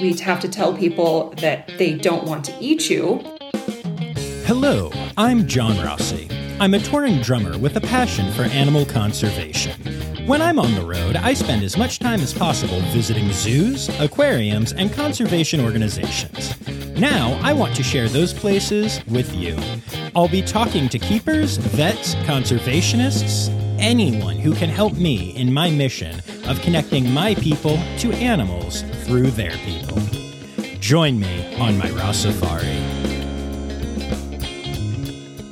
we have to tell people that they don't want to eat you. Hello, I'm John Rossi. I'm a touring drummer with a passion for animal conservation. When I'm on the road, I spend as much time as possible visiting zoos, aquariums, and conservation organizations. Now, I want to share those places with you. I'll be talking to keepers, vets, conservationists, anyone who can help me in my mission of connecting my people to animals through their people. Join me on my Rossafari.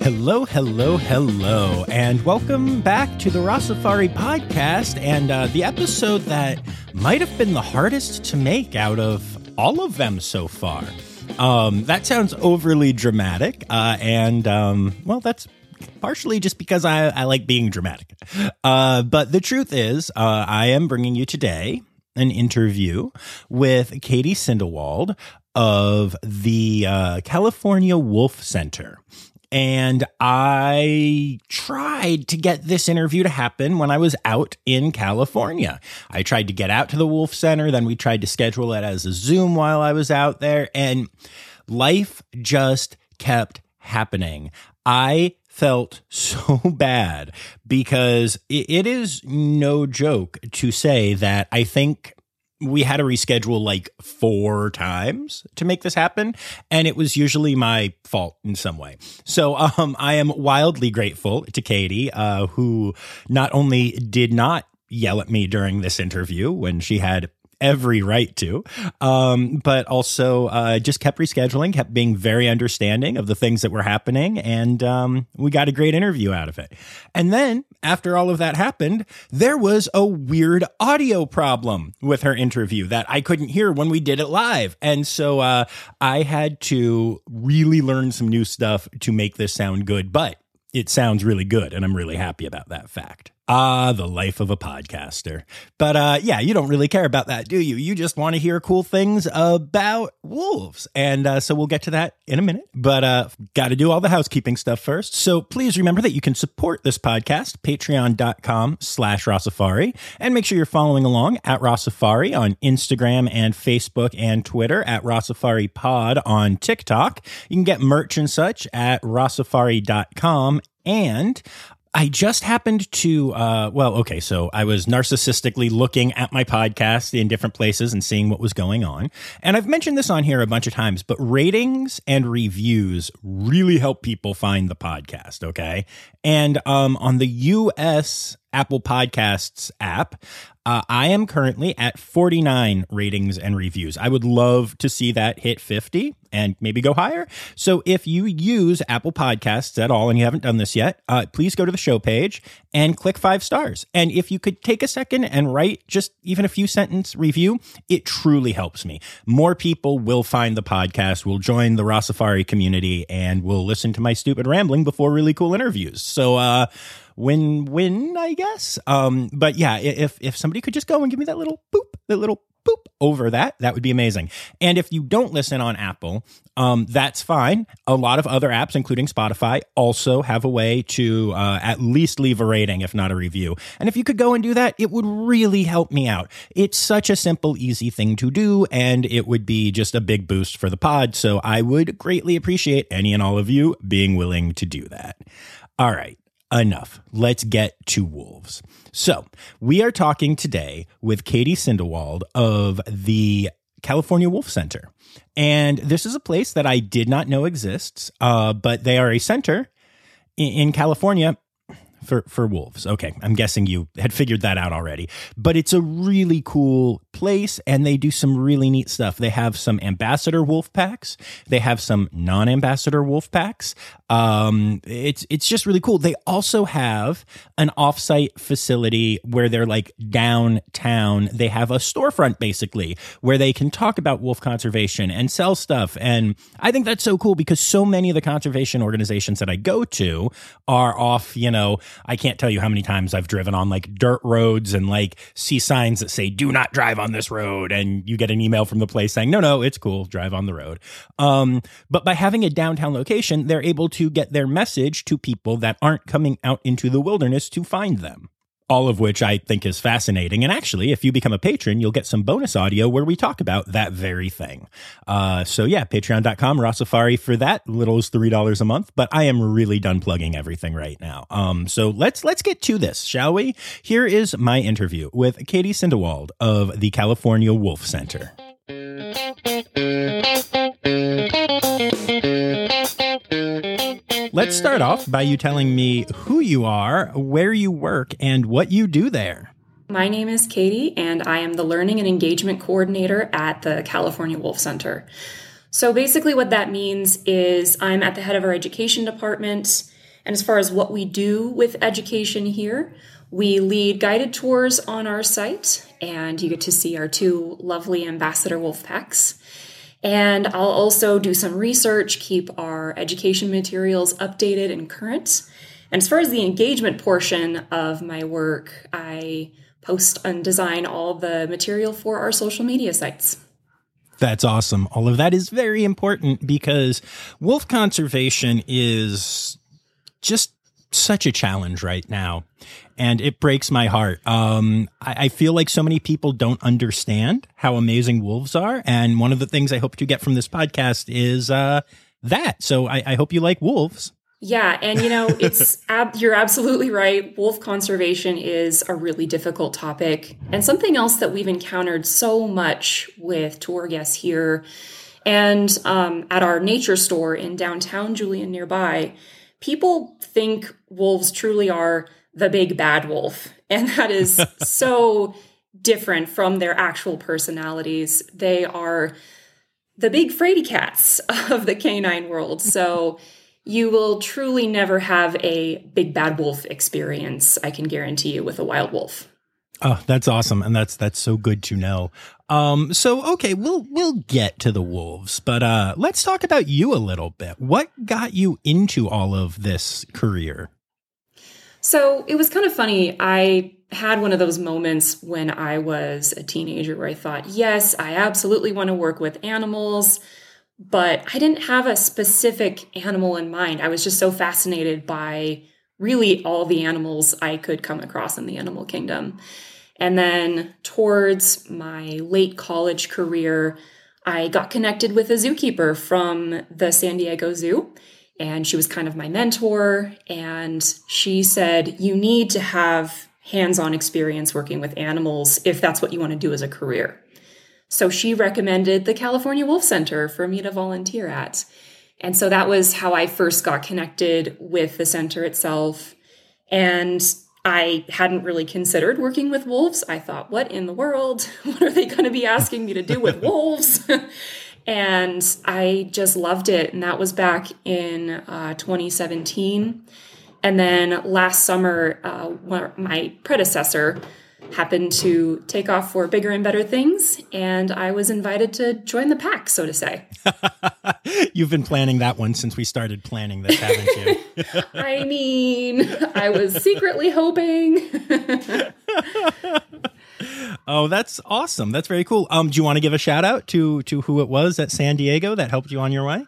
Hello, hello, hello, and welcome back to the Rossafari podcast and uh, the episode that might have been the hardest to make out of all of them so far. Um, that sounds overly dramatic, uh, and um, well, that's partially just because I, I like being dramatic. Uh, but the truth is, uh, I am bringing you today an interview with Katie Sindelwald of the uh, California Wolf Center. And I tried to get this interview to happen when I was out in California. I tried to get out to the Wolf Center, then we tried to schedule it as a Zoom while I was out there, and life just kept happening. I felt so bad because it is no joke to say that I think we had to reschedule like four times to make this happen and it was usually my fault in some way. So um i am wildly grateful to katie uh who not only did not yell at me during this interview when she had every right to, um, but also uh, just kept rescheduling, kept being very understanding of the things that were happening, and um, we got a great interview out of it. And then after all of that happened, there was a weird audio problem with her interview that I couldn't hear when we did it live, and so uh, I had to really learn some new stuff to make this sound good, but. It sounds really good, and I'm really happy about that fact. Ah, the life of a podcaster. But uh, yeah, you don't really care about that, do you? You just want to hear cool things about wolves. And uh, so we'll get to that in a minute. But uh, got to do all the housekeeping stuff first. So please remember that you can support this podcast, patreon.com slash Rossafari. And make sure you're following along at Rossafari on Instagram and Facebook and Twitter, at Rossafari Pod on TikTok. You can get merch and such at rossafari.com. And I just happened to, uh, well, okay, so I was narcissistically looking at my podcast in different places and seeing what was going on. And I've mentioned this on here a bunch of times, but ratings and reviews really help people find the podcast, okay? And um, on the US Apple Podcasts app, uh, I am currently at 49 ratings and reviews. I would love to see that hit 50 and maybe go higher. So if you use Apple Podcasts at all and you haven't done this yet, uh, please go to the show page and click five stars. And if you could take a second and write just even a few sentence review, it truly helps me. More people will find the podcast, will join the Rossafari community, and will listen to my stupid rambling before really cool interviews. So, uh, win win, I guess. Um, but yeah, if if somebody could just go and give me that little boop, that little boop over that, that would be amazing. And if you don't listen on Apple, um, that's fine. A lot of other apps, including Spotify, also have a way to uh, at least leave a rating, if not a review. And if you could go and do that, it would really help me out. It's such a simple, easy thing to do, and it would be just a big boost for the pod. So I would greatly appreciate any and all of you being willing to do that. All right enough. Let's get to wolves. So, we are talking today with Katie Sindelwald of the California Wolf Center. And this is a place that I did not know exists, uh, but they are a center in, in California for for wolves. Okay, I'm guessing you had figured that out already. But it's a really cool place and they do some really neat stuff. They have some ambassador wolf packs, they have some non-ambassador wolf packs. Um it's it's just really cool. They also have an offsite facility where they're like downtown. They have a storefront basically where they can talk about wolf conservation and sell stuff and I think that's so cool because so many of the conservation organizations that I go to are off, you know, I can't tell you how many times I've driven on like dirt roads and like see signs that say "Do not drive on this road," and you get an email from the place saying, "No, no, it's cool, drive on the road." Um, but by having a downtown location, they're able to get their message to people that aren't coming out into the wilderness to find them. All of which I think is fascinating. And actually, if you become a patron, you'll get some bonus audio where we talk about that very thing. Uh, so yeah, patreon.com, Rossafari for that, little as $3 a month. But I am really done plugging everything right now. Um, so let's, let's get to this, shall we? Here is my interview with Katie Sindewald of the California Wolf Center. Let's start off by you telling me who you are, where you work, and what you do there. My name is Katie, and I am the Learning and Engagement Coordinator at the California Wolf Center. So basically, what that means is I'm at the head of our education department. And as far as what we do with education here, we lead guided tours on our site, and you get to see our two lovely ambassador wolf packs. And I'll also do some research, keep our education materials updated and current. And as far as the engagement portion of my work, I post and design all the material for our social media sites. That's awesome. All of that is very important because wolf conservation is just such a challenge right now and it breaks my heart. Um, I, I, feel like so many people don't understand how amazing wolves are, and one of the things I hope to get from this podcast is uh, that. So I, I hope you like wolves. Yeah, and you know, it's ab- you're absolutely right. Wolf conservation is a really difficult topic, and something else that we've encountered so much with tour guests here, and um, at our nature store in downtown Julian nearby. People think wolves truly are the big bad wolf. And that is so different from their actual personalities. They are the big fraidy cats of the canine world. So you will truly never have a big bad wolf experience, I can guarantee you, with a wild wolf. Oh, that's awesome, and that's that's so good to know. Um, so okay, we'll we'll get to the wolves, but uh, let's talk about you a little bit. What got you into all of this career? So it was kind of funny. I had one of those moments when I was a teenager where I thought, yes, I absolutely want to work with animals, but I didn't have a specific animal in mind. I was just so fascinated by really all the animals I could come across in the animal kingdom. And then towards my late college career, I got connected with a zookeeper from the San Diego Zoo and she was kind of my mentor. And she said, You need to have hands on experience working with animals if that's what you want to do as a career. So she recommended the California Wolf Center for me to volunteer at. And so that was how I first got connected with the center itself. And I hadn't really considered working with wolves. I thought, what in the world? What are they going to be asking me to do with wolves? and I just loved it. And that was back in uh, 2017. And then last summer, uh, my predecessor happened to take off for bigger and better things, and I was invited to join the pack, so to say. You've been planning that one since we started planning this, haven't you? I mean, I was secretly hoping. Oh, that's awesome. That's very cool. Um, do you want to give a shout out to to who it was at San Diego that helped you on your way?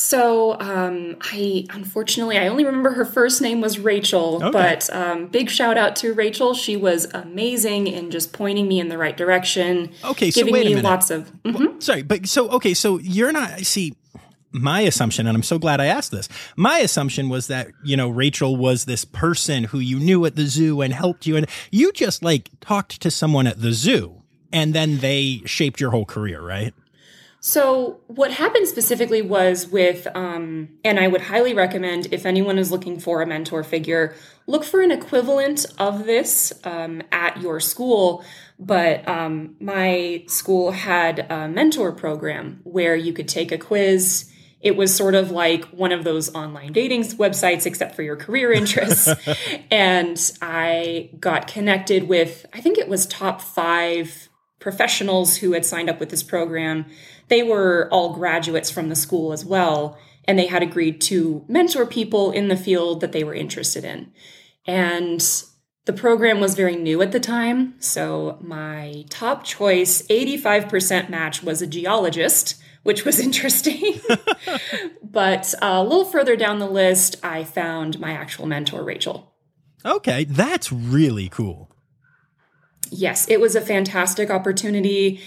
So um, I unfortunately I only remember her first name was Rachel, okay. but um, big shout out to Rachel. She was amazing in just pointing me in the right direction. Okay, so giving me lots of. Mm-hmm. Well, sorry, but so okay, so you're not see my assumption, and I'm so glad I asked this. My assumption was that, you know, Rachel was this person who you knew at the zoo and helped you. And you just like talked to someone at the zoo and then they shaped your whole career, right? So, what happened specifically was with, um, and I would highly recommend if anyone is looking for a mentor figure, look for an equivalent of this um, at your school. But um, my school had a mentor program where you could take a quiz it was sort of like one of those online dating websites except for your career interests. And i got connected with i think it was top five professionals who had signed up with this program. They were all graduates from the school as well and they had agreed to mentor people in the field that they were interested in. And the program was very new at the time so my top choice 85% match was a geologist which was interesting. but uh, a little further down the list, I found my actual mentor, Rachel. Okay, that's really cool. Yes, it was a fantastic opportunity.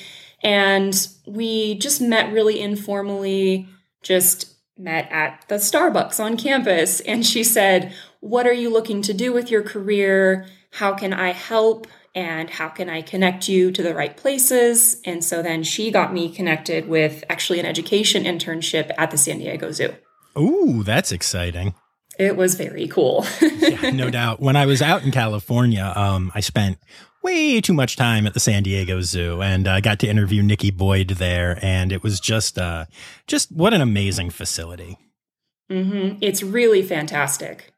And we just met really informally, just met at the Starbucks on campus. And she said, What are you looking to do with your career? How can I help? And how can I connect you to the right places? And so then she got me connected with actually an education internship at the San Diego Zoo. Ooh, that's exciting. It was very cool. yeah, no doubt. When I was out in California, um, I spent way too much time at the San Diego Zoo and I uh, got to interview Nikki Boyd there. And it was just, uh, just what an amazing facility. Mm-hmm. It's really fantastic.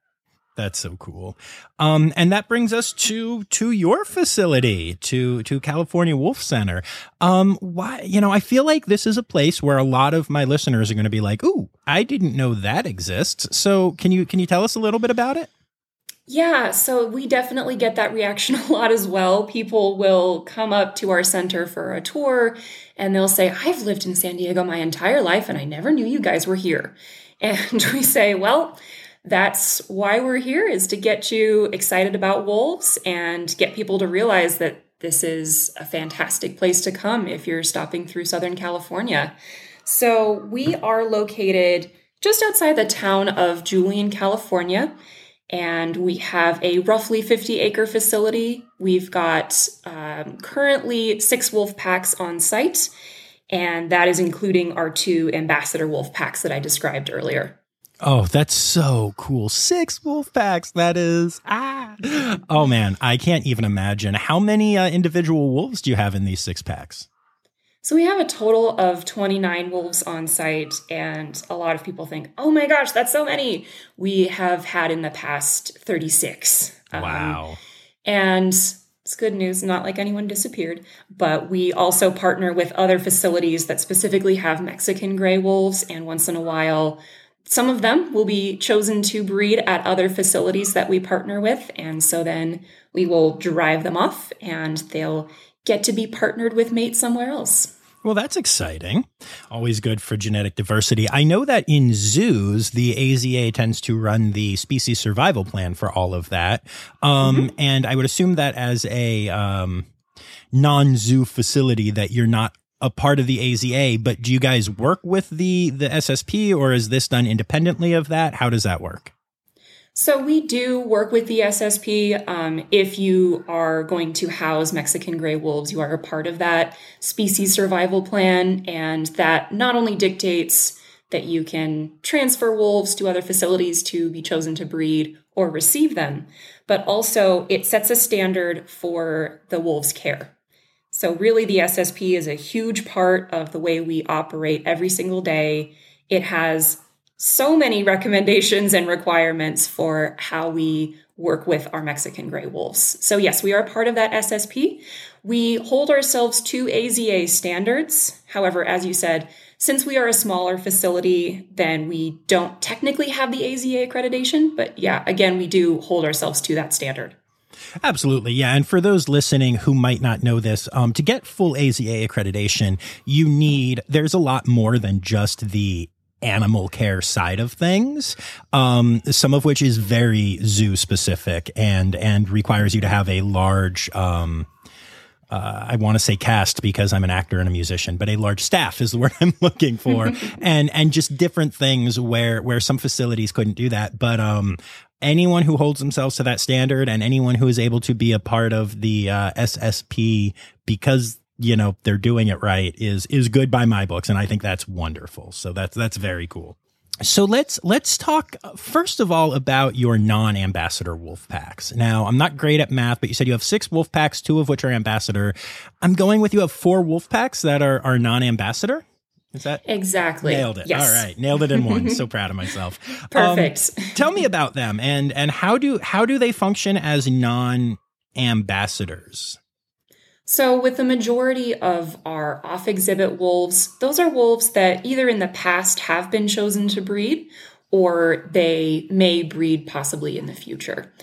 That's so cool. Um, and that brings us to to your facility, to to California Wolf Center. Um, why you know, I feel like this is a place where a lot of my listeners are going to be like, "Ooh, I didn't know that exists." So, can you can you tell us a little bit about it? Yeah, so we definitely get that reaction a lot as well. People will come up to our center for a tour and they'll say, I've lived in San Diego my entire life and I never knew you guys were here. And we say, well, that's why we're here is to get you excited about wolves and get people to realize that this is a fantastic place to come if you're stopping through Southern California. So we are located just outside the town of Julian, California and we have a roughly 50 acre facility. We've got um, currently six wolf packs on site, and that is including our two ambassador wolf packs that I described earlier. Oh, that's so cool. Six wolf packs. That is. Ah. Oh, man. I can't even imagine. How many uh, individual wolves do you have in these six packs? So we have a total of 29 wolves on site, and a lot of people think, oh my gosh, that's so many. We have had in the past 36. Um, wow. Um, and it's good news, not like anyone disappeared, but we also partner with other facilities that specifically have Mexican gray wolves, and once in a while, some of them will be chosen to breed at other facilities that we partner with. And so then we will drive them off and they'll get to be partnered with mates somewhere else. Well, that's exciting. Always good for genetic diversity. I know that in zoos, the AZA tends to run the species survival plan for all of that. Um, mm-hmm. And I would assume that as a um, non zoo facility, that you're not a part of the AZA, but do you guys work with the, the SSP or is this done independently of that? How does that work? So we do work with the SSP. Um, if you are going to house Mexican gray wolves, you are a part of that species survival plan, and that not only dictates that you can transfer wolves to other facilities to be chosen to breed or receive them, but also it sets a standard for the wolves' care. So, really, the SSP is a huge part of the way we operate every single day. It has so many recommendations and requirements for how we work with our Mexican gray wolves. So, yes, we are part of that SSP. We hold ourselves to AZA standards. However, as you said, since we are a smaller facility, then we don't technically have the AZA accreditation. But yeah, again, we do hold ourselves to that standard. Absolutely, yeah. And for those listening who might not know this, um, to get full AZA accreditation, you need there's a lot more than just the animal care side of things, um, some of which is very zoo specific and and requires you to have a large. Um, uh, I want to say cast because I'm an actor and a musician, but a large staff is the word I'm looking for, and and just different things where where some facilities couldn't do that. But um, anyone who holds themselves to that standard and anyone who is able to be a part of the uh, SSP because you know they're doing it right is is good by my books and i think that's wonderful so that's that's very cool so let's let's talk uh, first of all about your non-ambassador wolf packs. Now, I'm not great at math, but you said you have six wolf packs, two of which are ambassador. I'm going with you have four wolf packs that are are non-ambassador. Is that exactly nailed it? Yes. All right, nailed it in one. so proud of myself. Perfect. Um, tell me about them and and how do how do they function as non-ambassadors? So, with the majority of our off exhibit wolves, those are wolves that either in the past have been chosen to breed or they may breed possibly in the future.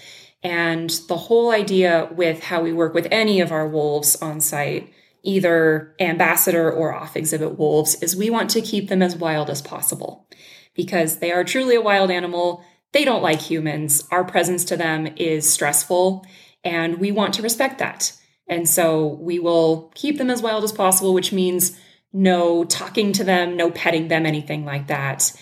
And the whole idea with how we work with any of our wolves on site, either ambassador or off exhibit wolves, is we want to keep them as wild as possible because they are truly a wild animal. they don't like humans. Our presence to them is stressful, and we want to respect that. And so we will keep them as wild as possible, which means no talking to them, no petting them, anything like that.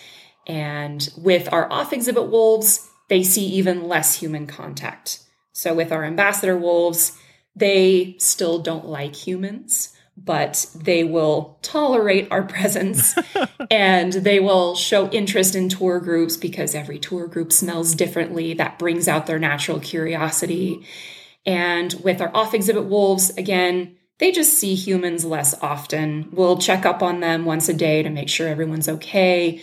And with our off exhibit wolves, they see even less human contact. So with our ambassador wolves, they still don't like humans, but they will tolerate our presence and they will show interest in tour groups because every tour group smells differently. That brings out their natural curiosity. And with our off exhibit wolves, again, they just see humans less often. We'll check up on them once a day to make sure everyone's okay,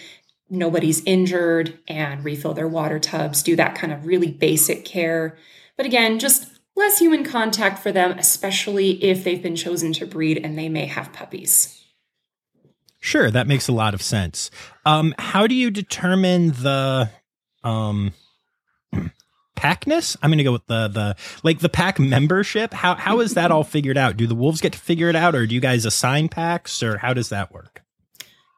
nobody's injured, and refill their water tubs, do that kind of really basic care. But again, just less human contact for them, especially if they've been chosen to breed and they may have puppies. Sure, that makes a lot of sense. Um, how do you determine the um, packness? I'm going to go with the the like the pack membership. How how is that all figured out? Do the wolves get to figure it out, or do you guys assign packs, or how does that work?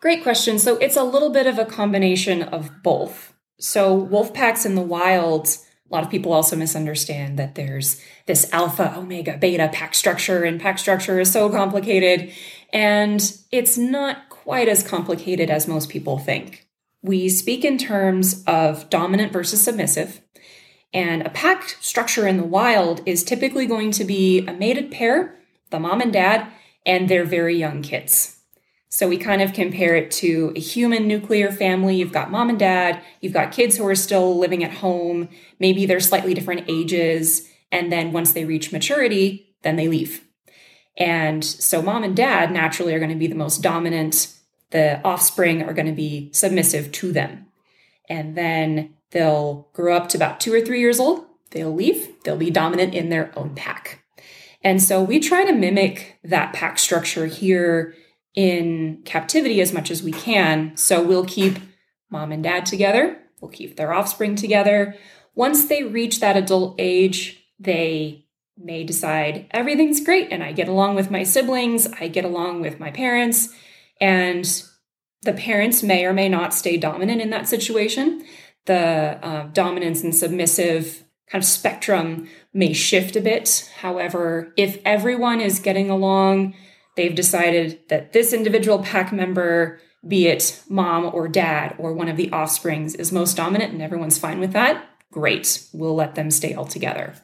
Great question. So it's a little bit of a combination of both. So wolf packs in the wild a lot of people also misunderstand that there's this alpha, omega, beta pack structure, and pack structure is so complicated. And it's not quite as complicated as most people think. We speak in terms of dominant versus submissive. And a pack structure in the wild is typically going to be a mated pair, the mom and dad, and their very young kids. So we kind of compare it to a human nuclear family. You've got mom and dad, you've got kids who are still living at home. Maybe they're slightly different ages. And then once they reach maturity, then they leave. And so mom and dad naturally are going to be the most dominant. The offspring are going to be submissive to them. And then they'll grow up to about two or three years old. They'll leave. They'll be dominant in their own pack. And so we try to mimic that pack structure here in captivity as much as we can. So we'll keep mom and dad together, we'll keep their offspring together. Once they reach that adult age, they may decide everything's great and I get along with my siblings, I get along with my parents, and the parents may or may not stay dominant in that situation. The uh, dominance and submissive kind of spectrum may shift a bit. However, if everyone is getting along, they've decided that this individual pack member, be it mom or dad or one of the offsprings, is most dominant and everyone's fine with that, great, we'll let them stay all together.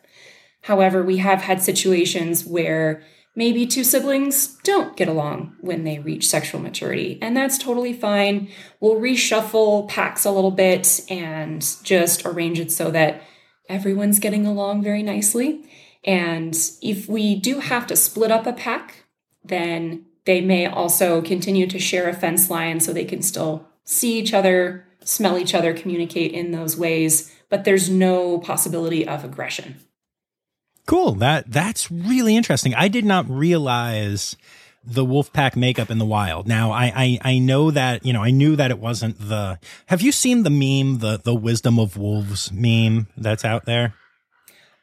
However, we have had situations where maybe two siblings don't get along when they reach sexual maturity, and that's totally fine. We'll reshuffle packs a little bit and just arrange it so that everyone's getting along very nicely. And if we do have to split up a pack, then they may also continue to share a fence line so they can still see each other, smell each other, communicate in those ways, but there's no possibility of aggression. Cool. That that's really interesting. I did not realize the wolf pack makeup in the wild. Now I, I I know that, you know, I knew that it wasn't the Have you seen the meme, the the wisdom of wolves meme that's out there?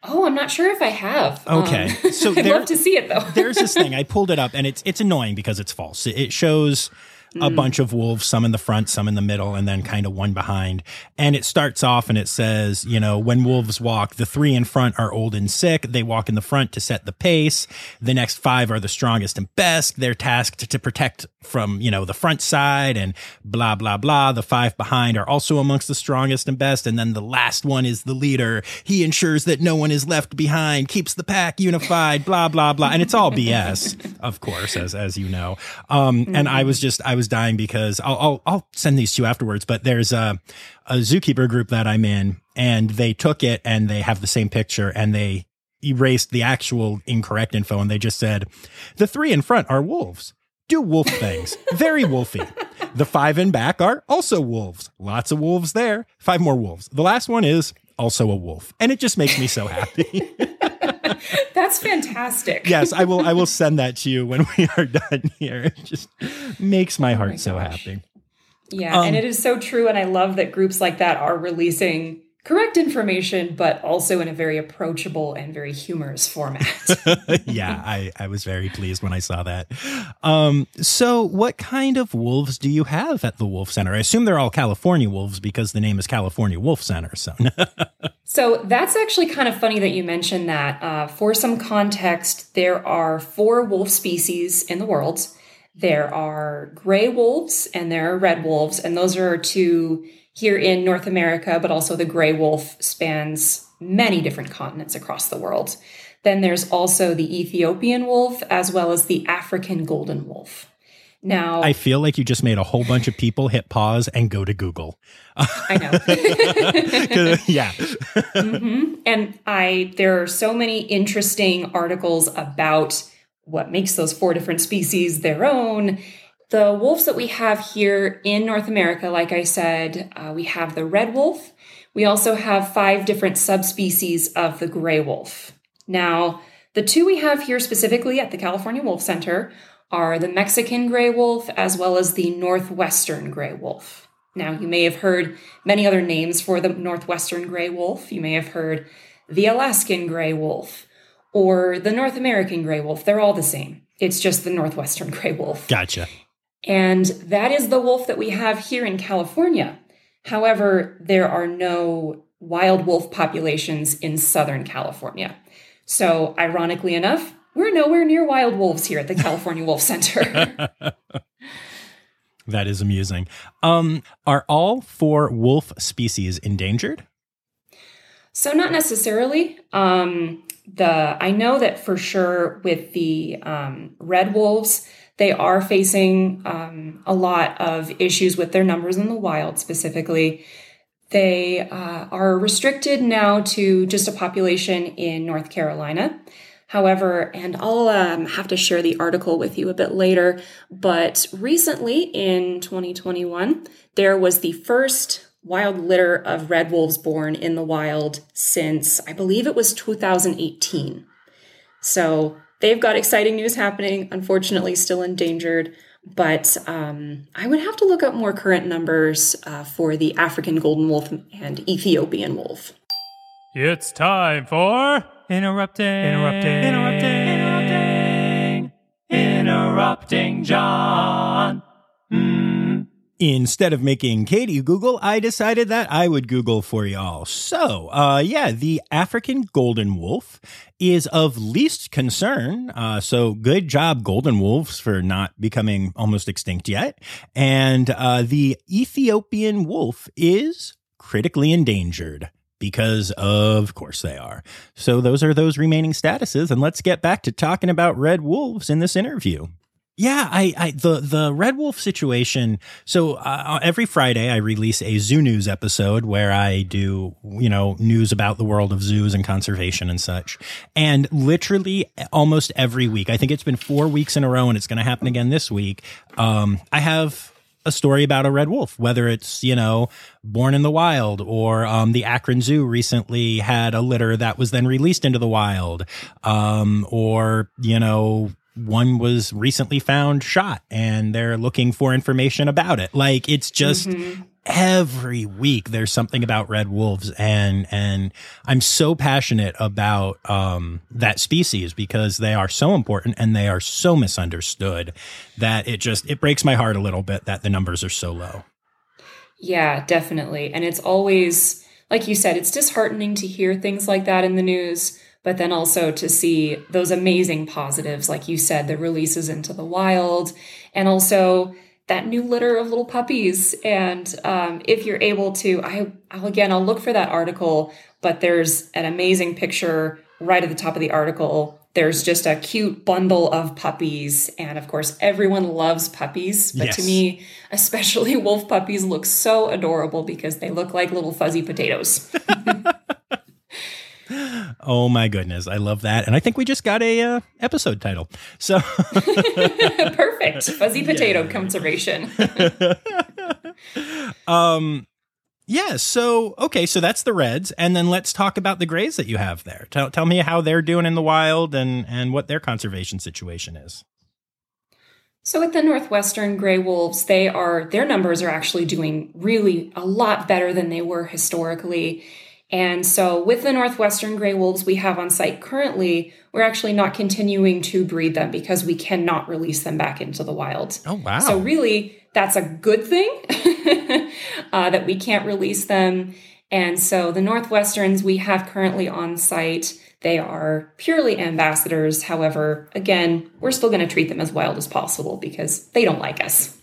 Oh, I'm not sure if I have. Okay, um, so I'd love to see it though. there's this thing I pulled it up, and it's it's annoying because it's false. It shows a bunch of wolves, some in the front, some in the middle, and then kind of one behind. And it starts off and it says, you know, when wolves walk, the three in front are old and sick. They walk in the front to set the pace. The next five are the strongest and best. They're tasked to protect from, you know, the front side and blah, blah, blah. The five behind are also amongst the strongest and best. And then the last one is the leader. He ensures that no one is left behind, keeps the pack unified, blah, blah, blah. And it's all BS, of course, as, as you know. Um, mm-hmm. and I was just, I was dying because I'll, I'll, I'll send these to you afterwards, but there's a, a zookeeper group that I'm in and they took it and they have the same picture and they erased the actual incorrect info and they just said the three in front are wolves. Do wolf things. Very wolfy. The five in back are also wolves. Lots of wolves there. Five more wolves. The last one is also a wolf. And it just makes me so happy That's fantastic. yes, I will. I will send that to you when we are done here. It just makes my oh heart my so happy. Yeah, um, and it is so true. And I love that groups like that are releasing correct information, but also in a very approachable and very humorous format. yeah, I, I was very pleased when I saw that. Um, so, what kind of wolves do you have at the Wolf Center? I assume they're all California wolves because the name is California Wolf Center. So, so that's actually kind of funny that you mentioned that. Uh, for some context, there are four wolf species in the world. There are gray wolves and there are red wolves, and those are two here in North America, but also the gray wolf spans many different continents across the world. Then there's also the Ethiopian wolf as well as the African golden wolf. Now, I feel like you just made a whole bunch of people hit pause and go to Google. I know. yeah. mm-hmm. And I there are so many interesting articles about what makes those four different species their own the wolves that we have here in North America, like I said, uh, we have the red wolf. We also have five different subspecies of the gray wolf. Now, the two we have here specifically at the California Wolf Center are the Mexican gray wolf as well as the Northwestern gray wolf. Now, you may have heard many other names for the Northwestern gray wolf. You may have heard the Alaskan gray wolf or the North American gray wolf. They're all the same. It's just the Northwestern gray wolf. Gotcha. And that is the wolf that we have here in California. However, there are no wild wolf populations in Southern California. So, ironically enough, we're nowhere near wild wolves here at the California Wolf Center. that is amusing. Um, are all four wolf species endangered? So, not necessarily. Um, the I know that for sure with the um, red wolves, they are facing um, a lot of issues with their numbers in the wild specifically. They uh, are restricted now to just a population in North Carolina. However, and I'll um, have to share the article with you a bit later, but recently in 2021, there was the first wild litter of red wolves born in the wild since I believe it was 2018. So they've got exciting news happening, unfortunately, still endangered. But um, I would have to look up more current numbers uh, for the African golden wolf and Ethiopian wolf. It's time for interrupting, interrupting, interrupting, interrupting, interrupting John. Instead of making Katie Google, I decided that I would Google for y'all. So, uh, yeah, the African golden wolf is of least concern. Uh, so good job, golden wolves, for not becoming almost extinct yet. And uh, the Ethiopian wolf is critically endangered because of course they are. So those are those remaining statuses. And let's get back to talking about red wolves in this interview. Yeah, I, I the the Red Wolf situation. So uh, every Friday I release a zoo news episode where I do you know news about the world of zoos and conservation and such. And literally almost every week, I think it's been four weeks in a row, and it's going to happen again this week. Um, I have a story about a red wolf, whether it's, you know, born in the wild or um, the Akron Zoo recently had a litter that was then released into the wild, um, or, you know, one was recently found shot and they're looking for information about it. Like it's just mm-hmm. every week there's something about red wolves and and I'm so passionate about um that species because they are so important and they are so misunderstood that it just it breaks my heart a little bit that the numbers are so low. Yeah, definitely. And it's always like you said it's disheartening to hear things like that in the news but then also to see those amazing positives, like you said, the releases into the wild, and also that new litter of little puppies. And um, if you're able to, I, I'll again, I'll look for that article, but there's an amazing picture right at the top of the article. There's just a cute bundle of puppies. And of course, everyone loves puppies. But yes. to me, especially wolf puppies look so adorable because they look like little fuzzy potatoes. Oh my goodness, I love that, and I think we just got a uh, episode title. So perfect, fuzzy potato yeah. conservation. um, yeah. So okay, so that's the Reds, and then let's talk about the Grays that you have there. Tell tell me how they're doing in the wild and and what their conservation situation is. So with the Northwestern Gray Wolves, they are their numbers are actually doing really a lot better than they were historically And so, with the Northwestern gray wolves we have on site currently, we're actually not continuing to breed them because we cannot release them back into the wild. Oh, wow. So, really, that's a good thing uh, that we can't release them. And so, the Northwesterns we have currently on site, they are purely ambassadors. However, again, we're still going to treat them as wild as possible because they don't like us.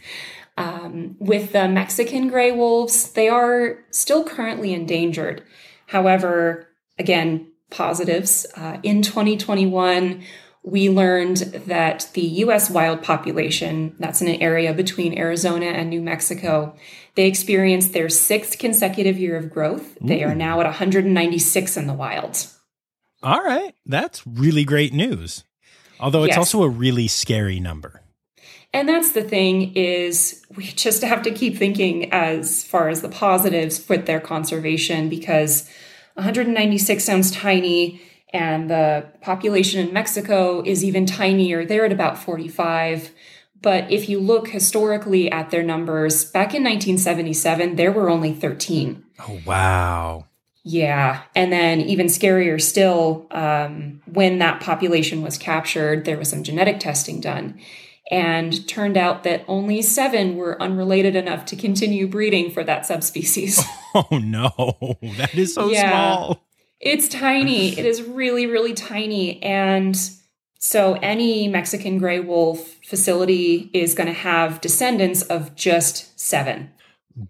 Um, with the Mexican gray wolves, they are still currently endangered. However, again, positives. Uh, in 2021, we learned that the US wild population, that's in an area between Arizona and New Mexico, they experienced their sixth consecutive year of growth. They are now at 196 in the wild. All right. That's really great news. Although it's Yes. also a really scary number. And that's the thing is we just have to keep thinking as far as the positives with their conservation because 196 sounds tiny and the population in Mexico is even tinier. They're at about 45. But if you look historically at their numbers, back in 1977, there were only 13. Oh, wow. Yeah. And then, even scarier still, um, when that population was captured, there was some genetic testing done. And turned out that only seven were unrelated enough to continue breeding for that subspecies. Oh, no. That is so Yeah. small. it's tiny. It is really, really tiny. And so, any Mexican gray wolf facility is going to have descendants of just seven.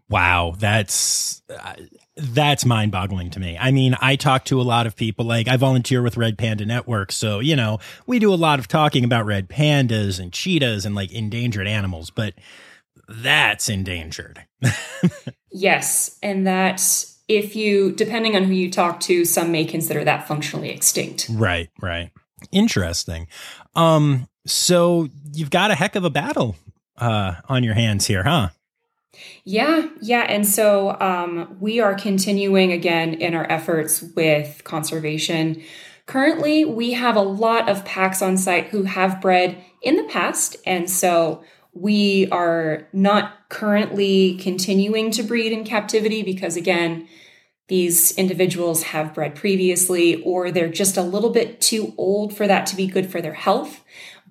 Wow, that's uh, that's mind-boggling to me. I mean, I talk to a lot of people like I volunteer with Red Panda Network, so you know, we do a lot of talking about red pandas and cheetahs and like endangered animals, but that's endangered. Yes. And that if you, depending on who you talk to, some may consider that functionally extinct. right, right. Interesting. Um so you've got a heck of a battle uh on your hands here, huh? Yeah, yeah. And so um, we are continuing again in our efforts with conservation. Currently, we have a lot of packs on site who have bred in the past. And so we are not currently continuing to breed in captivity because, again, these individuals have bred previously or they're just a little bit too old for that to be good for their health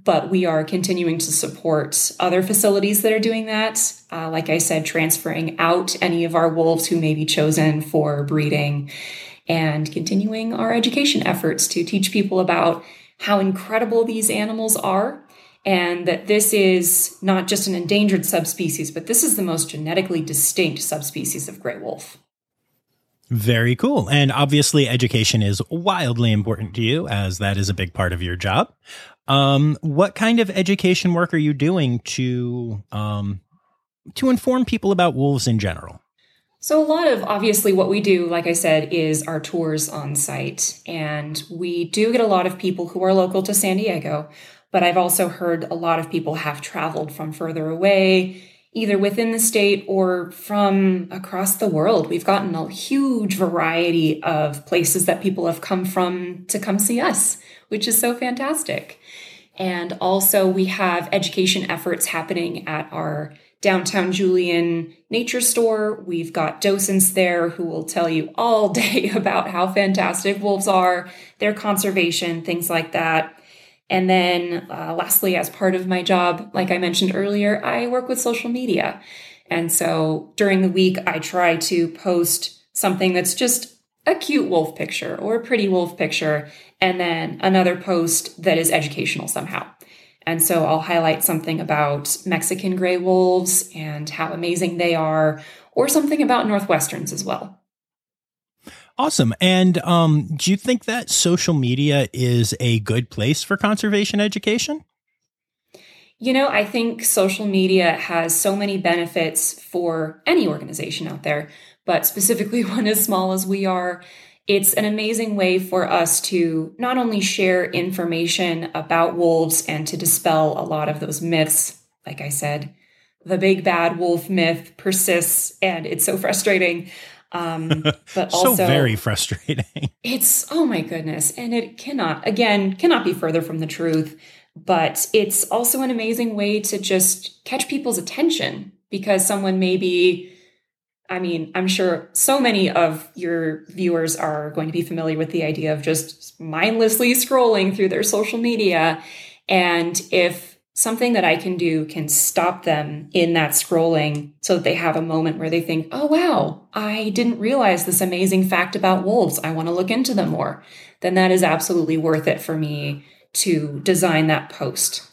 but we are continuing to support other facilities that are doing that. Uh, like I said, transferring out any of our wolves who may be chosen for breeding and continuing our education efforts to teach people about how incredible these animals are and that this is not just an endangered subspecies, but this is the most genetically distinct subspecies of gray wolf. Very cool. And obviously, education is wildly important to you, as that is a big part of your job. Um, what kind of education work are you doing to um, to inform people about wolves in general? So, a lot of obviously what we do, like I said, is our tours on site. And we do get a lot of people who are local to San Diego, but I've also heard a lot of people have traveled from further away, either within the state or from across the world. We've gotten a huge variety of places that people have come from to come see us, which is so fantastic. And also, we have education efforts happening at our downtown Julian nature store. We've got docents there who will tell you all day about how fantastic wolves are, their conservation, things like that. And then, uh, lastly, as part of my job, like I mentioned earlier, I work with social media. And so during the week, I try to post something that's just a cute wolf picture or a pretty wolf picture, and then another post that is educational somehow. And so I'll highlight something about Mexican gray wolves and how amazing they are, or something about Northwesterns as well. Awesome. And um, do you think that social media is a good place for conservation education? You know, I think social media has so many benefits for any organization out there, but specifically one as small as we are. It's an amazing way for us to not only share information about wolves and to dispel a lot of those myths. Like I said, the big bad wolf myth persists and it's so frustrating. Um, but also, so very frustrating. it's, oh my goodness. And it cannot, again, cannot be further from the truth. But it's also an amazing way to just catch people's attention because someone may be I mean, I'm sure so many of your viewers are going to be familiar with the idea of just mindlessly scrolling through their social media. And if something that I can do can stop them in that scrolling so that they have a moment where they think, oh, wow, I didn't realize this amazing fact about wolves. I want to look into them more. Then that is absolutely worth it for me to design that post.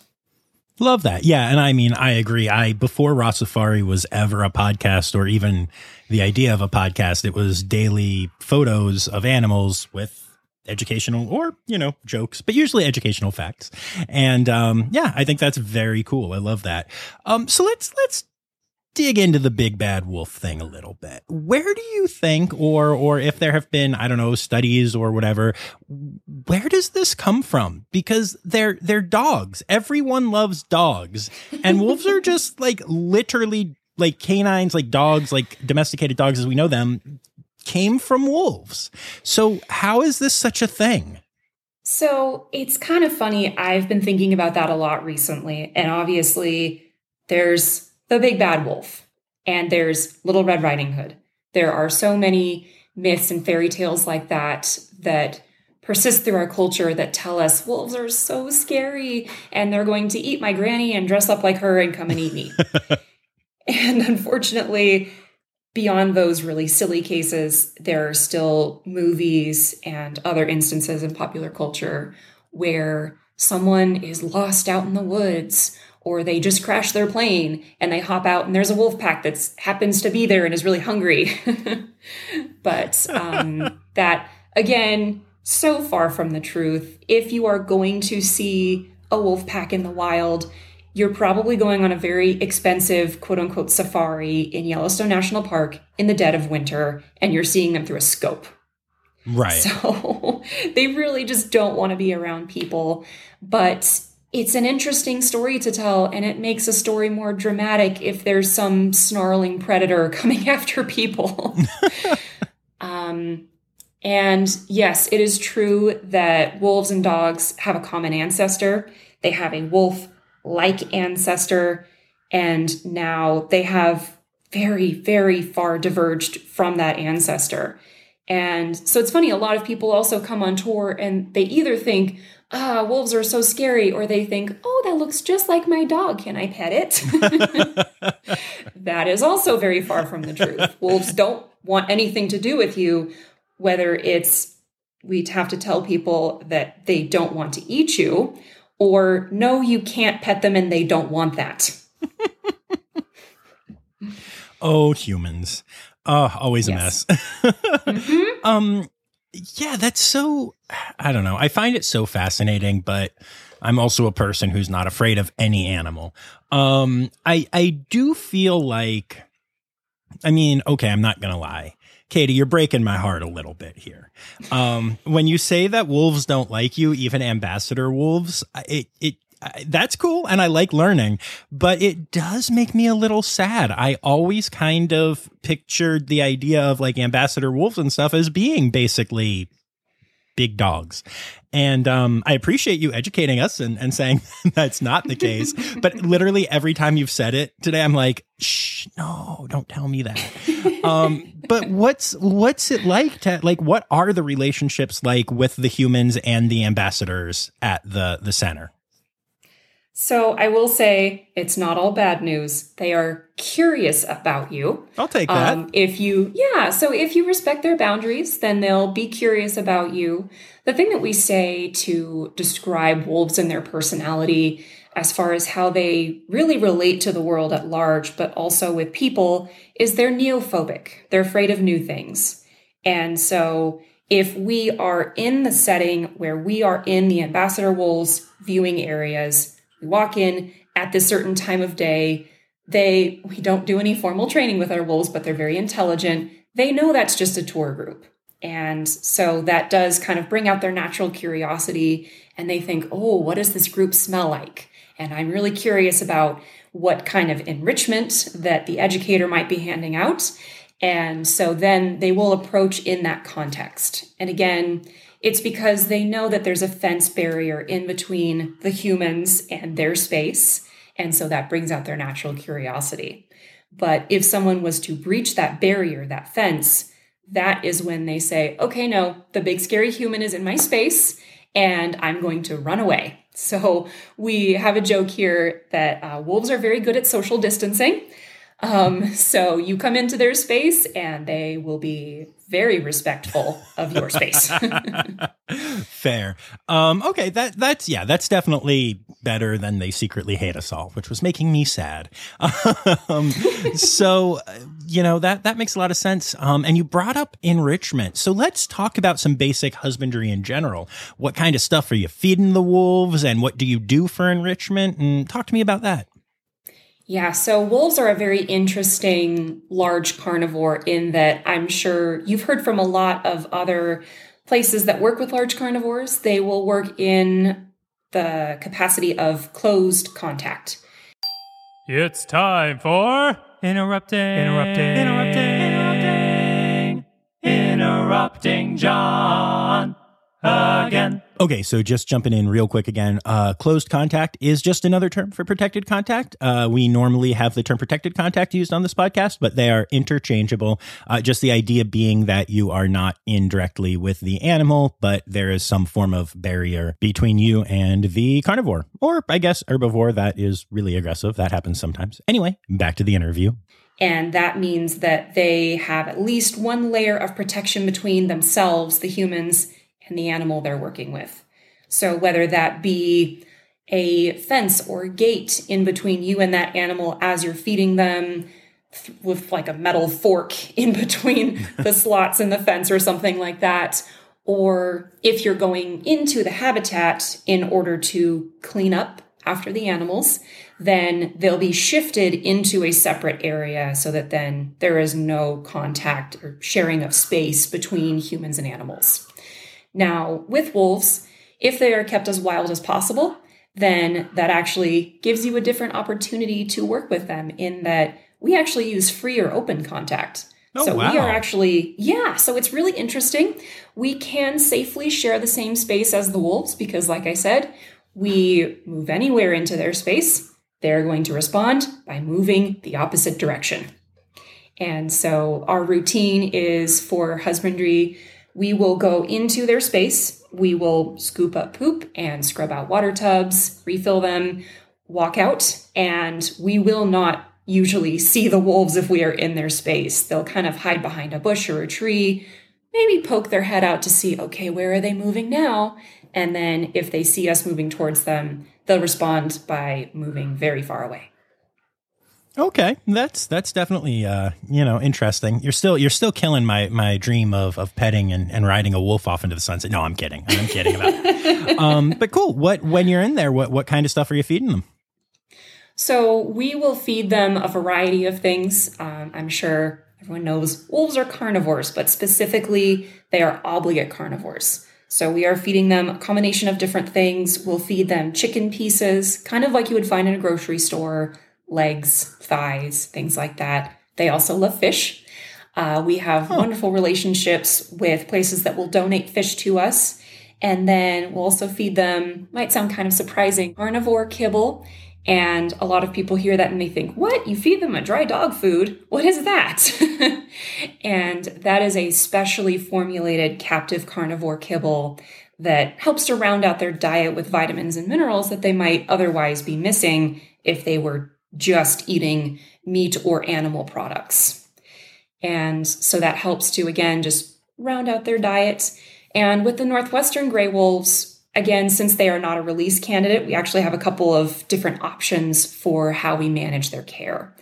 Love that. Yeah. And I mean, I agree. I, before Rossafari was ever a podcast or even the idea of a podcast, it was daily photos of animals with educational or, you know, jokes, but usually educational facts. And, um, yeah, I think that's very cool. I love that. Um, so let's, let's dig into the big bad wolf thing a little bit. Where do you think, or or if there have been, I don't know, studies or whatever, where does this come from? Because they're they're dogs. Everyone loves dogs, and wolves are just like literally like canines, like dogs, like domesticated dogs as we know them, came from wolves. So how is this such a thing? So it's kind of funny. I've been thinking about that a lot recently, and obviously there's the big bad wolf, and there's Little Red Riding Hood. There are so many myths and fairy tales like that that persist through our culture that tell us wolves are so scary and they're going to eat my granny and dress up like her and come and eat me. and unfortunately, beyond those really silly cases, there are still movies and other instances in popular culture where someone is lost out in the woods or they just crash their plane and they hop out and there's a wolf pack that happens to be there and is really hungry. but um, that, again, so far from the truth. If you are going to see a wolf pack in the wild, you're probably going on a very expensive quote unquote safari in Yellowstone National Park in the dead of winter and you're seeing them through a scope. Right. So they really just don't want to be around people. But it's an interesting story to tell and it makes a story more dramatic if there's some snarling predator coming after people. Um, and yes it is true that wolves and dogs have a common ancestor. They have a wolf like ancestor and now they have very very far diverged from that ancestor. And so it's funny a lot of people also come on tour and they either think ah, wolves are so scary, or they think, oh, that looks just like my dog. Can I pet it? that is also very far from the truth. Wolves don't want anything to do with you, whether it's we have to tell people that they don't want to eat you, or no, you can't pet them and they don't want that. oh, humans. Oh, always yes. a mess. mm-hmm. Um, yeah, that's so, I don't know. I find it so fascinating, but I'm also a person who's not afraid of any animal. Um, I, I do feel like, I mean, okay, I'm not going to lie. Katie, you're breaking my heart a little bit here. Um, when you say that wolves don't like you, even ambassador wolves, it, it that's cool and I like learning, but it does make me a little sad. I always kind of pictured the idea of like ambassador wolves and stuff as being basically big dogs. And um, I appreciate you educating us and, and saying that's not the case. but literally every time you've said it today, I'm like, shh, no, don't tell me that. um, but what's what's it like to like what are the relationships like with the humans and the ambassadors at the the center? So I will say it's not all bad news. They are curious about you. I'll take that. Um, if you, yeah, so if you respect their boundaries, then they'll be curious about you. The thing that we say to describe wolves and their personality, as far as how they really relate to the world at large, but also with people, is they're neophobic. They're afraid of new things. And so if we are in the setting where we are in the ambassador wolves viewing areas, we walk in at this certain time of day. They, we don't do any formal training with our wolves, but they're very intelligent. They know that's just a tour group. And so that does kind of bring out their natural curiosity. And they think, oh, what does this group smell like? And I'm really curious about what kind of enrichment that the educator might be handing out. And so then they will approach in that context. And again, it's because they know that there's a fence barrier in between the humans and their space. And so that brings out their natural curiosity. But if someone was to breach that barrier, that fence, that is when they say, okay, no, the big scary human is in my space and I'm going to run away. So we have a joke here that uh, wolves are very good at social distancing. Um, so you come into their space and they will be very respectful of your space. Fair. Um, okay, that that's yeah, that's definitely better than they secretly hate us all, which was making me sad. um, so you know that that makes a lot of sense. Um, and you brought up enrichment, so let's talk about some basic husbandry in general. What kind of stuff are you feeding the wolves, and what do you do for enrichment? And talk to me about that. Yeah, so wolves are a very interesting large carnivore in that I'm sure you've heard from a lot of other places that work with large carnivores. They will work in the capacity of closed contact. It's time for interrupting, interrupting, interrupting, interrupting, interrupting John again. Okay, so just jumping in real quick again. Uh, closed contact is just another term for protected contact. Uh, we normally have the term protected contact used on this podcast, but they are interchangeable. Uh, just the idea being that you are not indirectly with the animal, but there is some form of barrier between you and the carnivore, or I guess herbivore that is really aggressive. That happens sometimes. Anyway, back to the interview. And that means that they have at least one layer of protection between themselves, the humans, and the animal they're working with. So whether that be a fence or gate in between you and that animal as you're feeding them th- with like a metal fork in between the slots in the fence or something like that. Or if you're going into the habitat in order to clean up after the animals, then they'll be shifted into a separate area so that then there is no contact or sharing of space between humans and animals. Now, with wolves, if they are kept as wild as possible, then that actually gives you a different opportunity to work with them in that we actually use free or open contact. Oh, so wow. we are actually, yeah, so it's really interesting. We can safely share the same space as the wolves because, like I said, we move anywhere into their space. They're going to respond by moving the opposite direction. And so our routine is for husbandry we will go into their space. We will scoop up poop and scrub out water tubs, refill them, walk out, and we will not usually see the wolves if we are in their space. They'll kind of hide behind a bush or a tree, maybe poke their head out to see, okay, where are they moving now? And then if they see us moving towards them, they'll respond by moving very far away. Okay, that's that's definitely uh, you know interesting. You're still you're still killing my my dream of of petting and, and riding a wolf off into the sunset. No, I'm kidding. I'm kidding about it. Um, but cool. What when you're in there, what what kind of stuff are you feeding them? So we will feed them a variety of things. Um, I'm sure everyone knows wolves are carnivores, but specifically they are obligate carnivores. So we are feeding them a combination of different things. We'll feed them chicken pieces, kind of like you would find in a grocery store legs, thighs, things like that. They also love fish. Uh, we have huh. wonderful relationships with places that will donate fish to us. And then we'll also feed them, might sound kind of surprising, carnivore kibble. And a lot of people hear that and they think, what? You feed them a dry dog food? What is that? and that is a specially formulated captive carnivore kibble that helps to round out their diet with vitamins and minerals that they might otherwise be missing if they were just eating meat or animal products. And so that helps to, again, just round out their diet. And with the Northwestern gray wolves, again, since they are not a release candidate, we actually have a couple of different options for how we manage their care.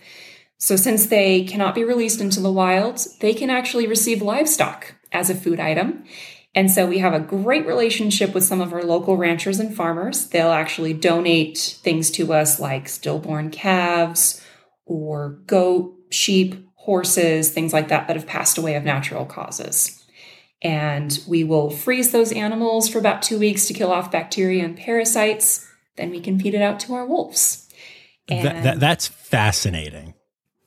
So, since they cannot be released into the wild, they can actually receive livestock as a food item. And so we have a great relationship with some of our local ranchers and farmers. They'll actually donate things to us like stillborn calves or goat, sheep, horses, things like that that have passed away of natural causes. And we will freeze those animals for about two weeks to kill off bacteria and parasites. Then we can feed it out to our wolves. And, that, that, that's fascinating.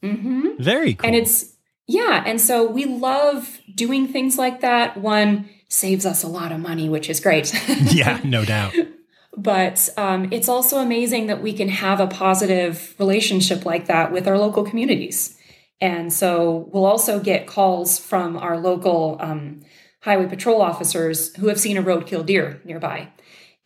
Mm-hmm. Very cool. And it's, yeah. And so we love doing things like that. One, saves us a lot of money, which is great. yeah, no doubt. But um, it's also amazing that we can have a positive relationship like that with our local communities. And so we'll also get calls from our local um, highway patrol officers who have seen a roadkill deer nearby.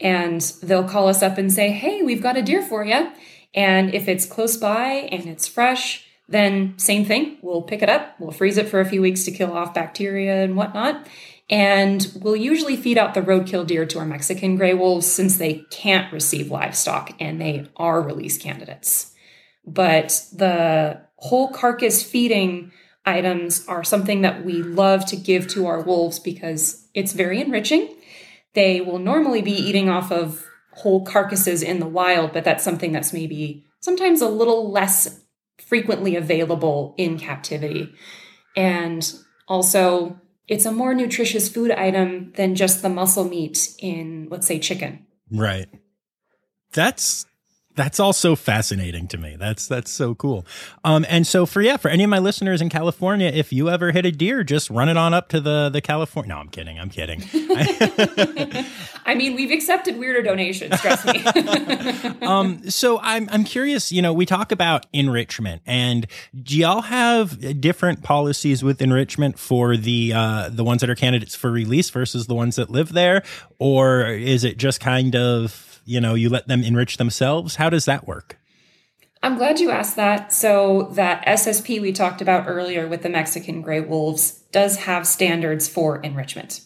And they'll call us up and say, Hey, we've got a deer for you. And if it's close by and it's fresh, then same thing. We'll pick it up, we'll freeze it for a few weeks to kill off bacteria and whatnot. And we'll usually feed out the roadkill deer to our Mexican gray wolves since they can't receive livestock and they are release candidates. But the whole carcass feeding items are something that we love to give to our wolves because it's very enriching. They will normally be eating off of whole carcasses in the wild, but that's something that's maybe sometimes a little less frequently available in captivity. And also, it's a more nutritious food item than just the muscle meat in, let's say, chicken. Right. That's that's also fascinating to me. That's that's so cool. Um, and so for yeah, for any of my listeners in California, if you ever hit a deer, just run it on up to the the California. No, I'm kidding. I'm kidding. I mean, we've accepted weirder donations. Trust me. um, so I'm I'm curious. You know, we talk about enrichment, and do y'all have different policies with enrichment for the uh, the ones that are candidates for release versus the ones that live there, or is it just kind of you know, you let them enrich themselves? How does that work? I'm glad you asked that. So, that SSP we talked about earlier with the Mexican gray wolves does have standards for enrichment.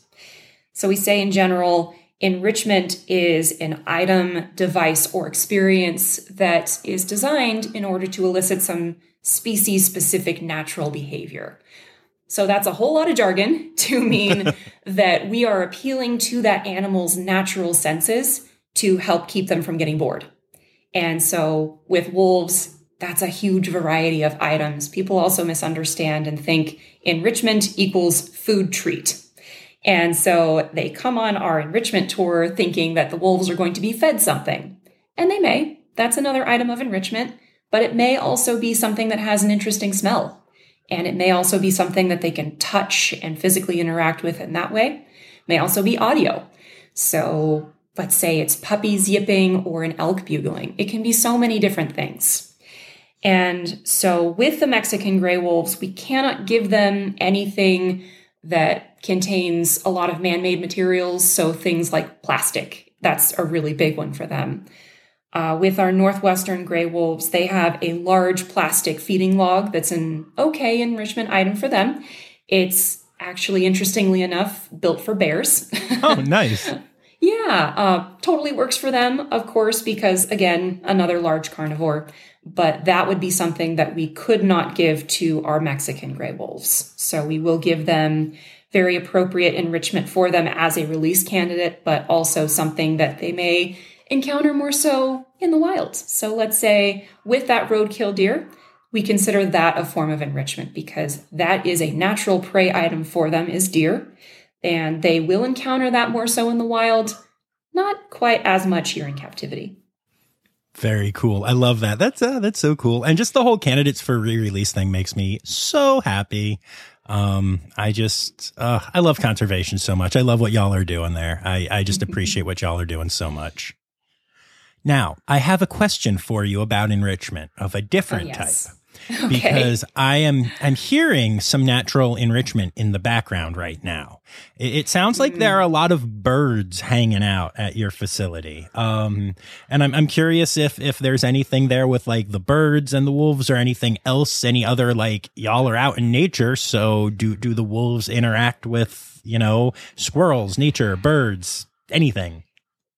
So, we say in general, enrichment is an item, device, or experience that is designed in order to elicit some species specific natural behavior. So, that's a whole lot of jargon to mean that we are appealing to that animal's natural senses to help keep them from getting bored. And so with wolves, that's a huge variety of items. People also misunderstand and think enrichment equals food treat. And so they come on our enrichment tour thinking that the wolves are going to be fed something. And they may. That's another item of enrichment. But it may also be something that has an interesting smell. And it may also be something that they can touch and physically interact with in that way. It may also be audio. So let's say it's puppies yipping or an elk bugling. It can be so many different things. And so with the Mexican gray wolves, we cannot give them anything that contains a lot of man made materials. So things like plastic, that's a really big one for them. Uh, with our Northwestern gray wolves, they have a large plastic feeding log that's an okay enrichment item for them. It's actually, interestingly enough, built for bears. Oh, nice. Yeah, uh, totally works for them, of course, because again, another large carnivore. But that would be something that we could not give to our Mexican gray wolves. So we will give them very appropriate enrichment for them as a release candidate, but also something that they may encounter more so in the wild. So let's say with that roadkill deer, we consider that a form of enrichment because that is a natural prey item for them is deer and they will encounter that more so in the wild, not quite as much here in captivity. Very cool. I love that. That's uh, that's so cool. And just the whole candidates for re-release thing makes me so happy. Um, I just uh, I love conservation so much. I love what y'all are doing there. I I just appreciate what y'all are doing so much. Now, I have a question for you about enrichment of a different oh, yes. type. Okay. Because I am I'm hearing some natural enrichment in the background right now. It, it sounds like mm. there are a lot of birds hanging out at your facility. Um, and I'm I'm curious if if there's anything there with like the birds and the wolves or anything else, any other like y'all are out in nature, so do do the wolves interact with, you know, squirrels, nature, birds, anything?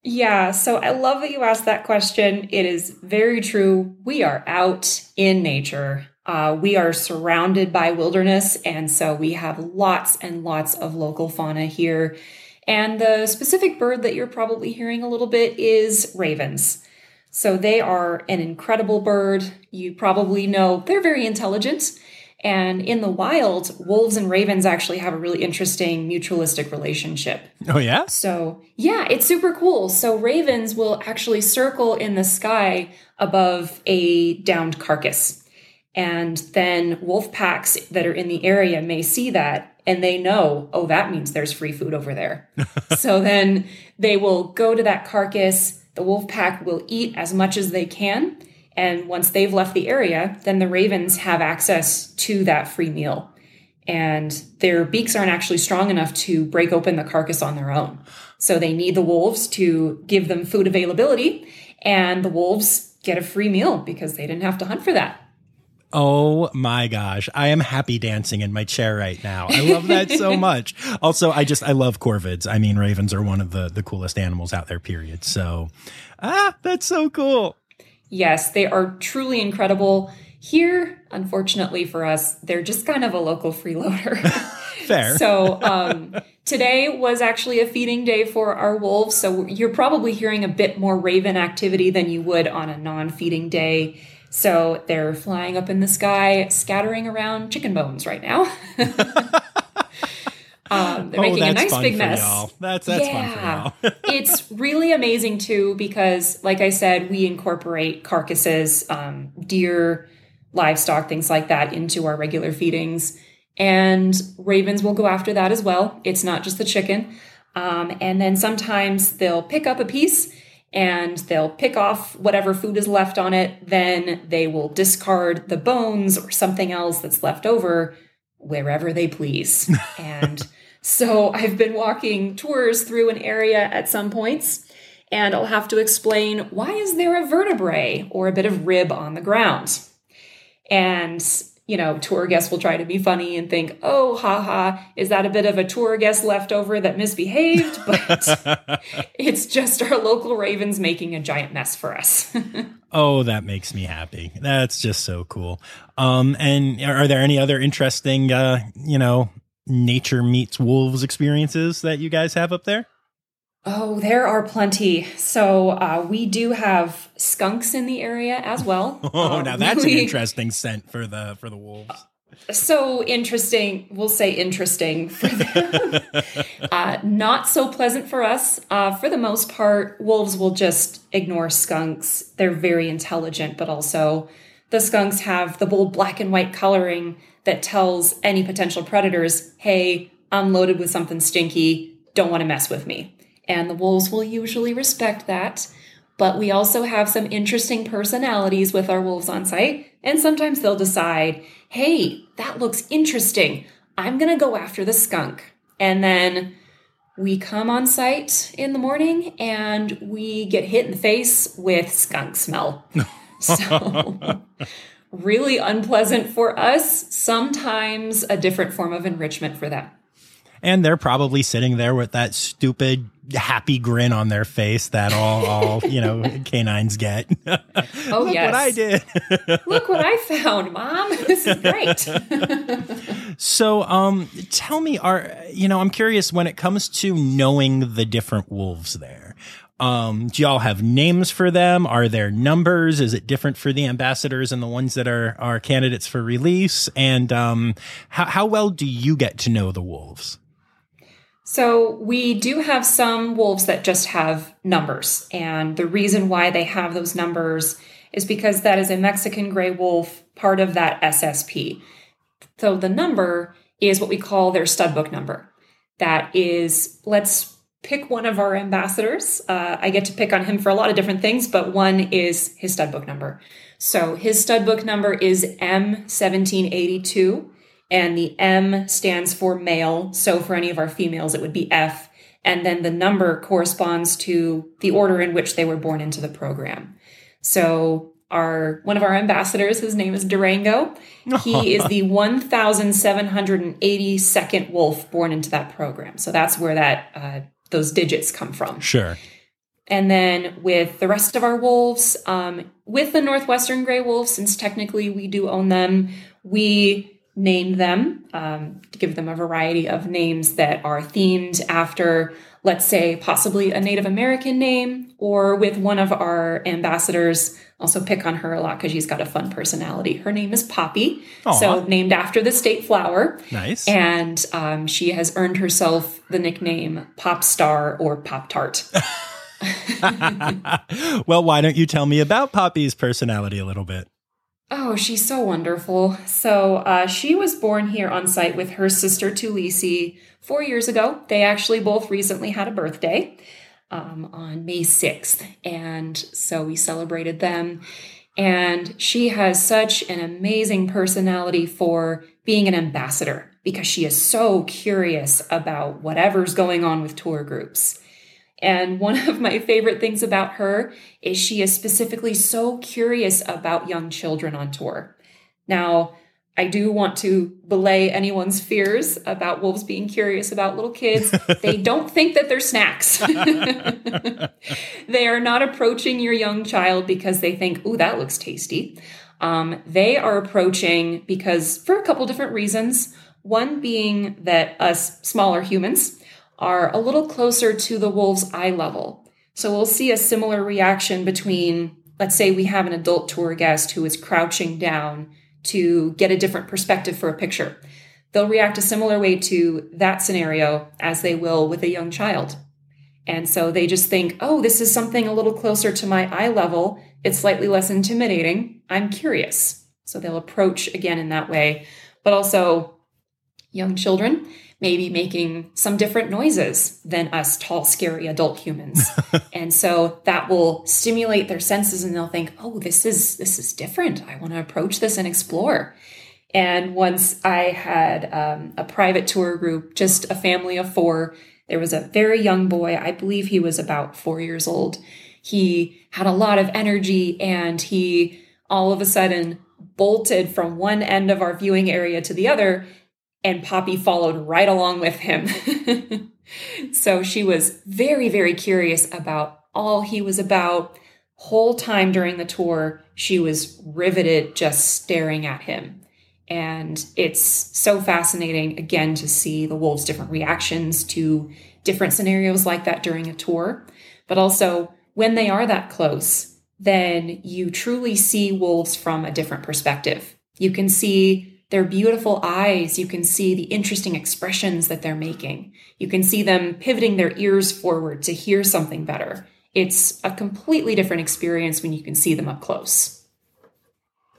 Yeah, so I love that you asked that question. It is very true. We are out in nature. Uh, we are surrounded by wilderness, and so we have lots and lots of local fauna here. And the specific bird that you're probably hearing a little bit is ravens. So they are an incredible bird. You probably know they're very intelligent. And in the wild, wolves and ravens actually have a really interesting mutualistic relationship. Oh, yeah? So, yeah, it's super cool. So, ravens will actually circle in the sky above a downed carcass. And then wolf packs that are in the area may see that and they know, oh, that means there's free food over there. so then they will go to that carcass. The wolf pack will eat as much as they can And once they've left the area, then the ravens have access to that free meal. And their beaks aren't actually strong enough to break open the carcass on their own. So they need the wolves to give them food availability, and the wolves get a free meal because they didn't have to hunt for that. Oh my gosh. I am happy dancing in my chair right now. I love that so much. Also, I just, I love corvids. I mean, ravens are one of the, the coolest animals out there, period. So, ah, that's so cool. Yes, they are truly incredible. Here, unfortunately for us, they're just kind of a local freeloader. Fair. so, um, today was actually a feeding day for our wolves. So, you're probably hearing a bit more raven activity than you would on a non feeding day. So, they're flying up in the sky, scattering around chicken bones right now. Um, they're Oh, making a nice big mess. y'all. That's- that's fun for y'all. it's really amazing too because, like I said, we incorporate carcasses, um, deer, livestock, things like that into our regular feedings, and ravens will go after that as well. It's not just the chicken. Um, and then sometimes they'll pick up a piece and they'll pick off whatever food is left on it. Then they will discard the bones or something else that's left over wherever they please. and so I've been walking tours through an area at some points, and I'll have to explain why is there a vertebrae or a bit of rib on the ground? And you know, tour guests will try to be funny and think, oh, haha, is that a bit of a tour guest leftover that misbehaved? But it's just our local ravens making a giant mess for us. Oh, that makes me happy. That's just so cool. Um, and are there any other interesting, uh, you know, nature meets wolves experiences that you guys have up there? Oh, there are plenty. So uh, we do have skunks in the area as well. Oh, Uh, now that's an interesting scent for the for the wolves. So interesting. We'll say interesting for them. uh, not so pleasant for us. Uh, for the most part, wolves will just ignore skunks. They're very intelligent, but also the skunks have the bold black and white coloring that tells any potential predators, hey, I'm loaded with something stinky. Don't want to mess with me. And the wolves will usually respect that. But we also have some interesting personalities with our wolves on site. And sometimes they'll decide, hey, that looks interesting. I'm going to go after the skunk. And then we come on site in the morning and we get hit in the face with skunk smell. so, really unpleasant for us. Sometimes a different form of enrichment for them. And they're probably sitting there with that stupid happy grin on their face that all all, you know, canines get. Oh, Look yes. what I did. Look what I found, Mom. This is great. So, um, tell me, are you know, I'm curious when it comes to knowing the different wolves there. Um, do y'all have names for them? Are there numbers? Is it different for the ambassadors and the ones that are are candidates for release? And um, how how well do you get to know the wolves? So we do have some wolves that just have numbers. And the reason why they have those numbers is because that is a Mexican gray wolf, part of that SSP. So the number is what we call their stud book number. That is, let's pick one of our ambassadors. Uh, I get to pick on him for a lot of different things, but one is his stud book number. So his stud book number is M1782, and the M stands for male. So for any of our females, it would be F. And then the number corresponds to the order in which they were born into the program. So our one of our ambassadors, his name is Durango. He is the 1,782nd wolf born into that program. So that's where that uh, those digits come from. Sure. And then with the rest of our wolves, um, with the Northwestern Gray Wolves, since technically we do own them, we named them um, to give them a variety of names that are themed after, let's say, possibly a Native American name, or with one of our ambassadors. Also, pick on her a lot because she's got a fun personality. Her name is Poppy, so named after the state flower. Nice. And um, she has earned herself the nickname Pop Star or Pop Tart. well, why don't you tell me about Poppy's personality a little bit? Oh, she's so wonderful. So, uh, she was born here on site with her sister Tulisi four years ago. They actually both recently had a birthday um, on May 6th. And so we celebrated them. And she has such an amazing personality for being an ambassador because she is so curious about whatever's going on with tour groups. And one of my favorite things about her is she is specifically so curious about young children on tour. Now, I do want to belay anyone's fears about wolves being curious about little kids. they don't think that they're snacks. they are not approaching your young child because they think, ooh, that looks tasty. Um, they are approaching because for a couple different reasons. One being that us smaller humans are a little closer to the wolf's eye level. So we'll see a similar reaction between, let's say, we have an adult tour guest who is crouching down to get a different perspective for a picture. They'll react a similar way to that scenario as they will with a young child. And so they just think, oh, this is something a little closer to my eye level. It's slightly less intimidating. I'm curious. So they'll approach again in that way. But also, young children may be making some different noises than us tall, scary adult humans. and so that will stimulate their senses and they'll think, oh, this is this is different. I want to approach this and explore. And once I had um, a private tour group, just a family of four, there was a very young boy. I believe he was about four years old. He had a lot of energy and he all of a sudden bolted from one end of our viewing area to the other and Poppy followed right along with him. so she was very, very curious about all he was about. Whole time during the tour, she was riveted just staring at him. And it's so fascinating, again, to see the wolves' different reactions to different scenarios like that during a tour. But also, when they are that close, then you truly see wolves from a different perspective. You can see their beautiful eyes, you can see the interesting expressions that they're making. You can see them pivoting their ears forward to hear something better. It's a completely different experience when you can see them up close.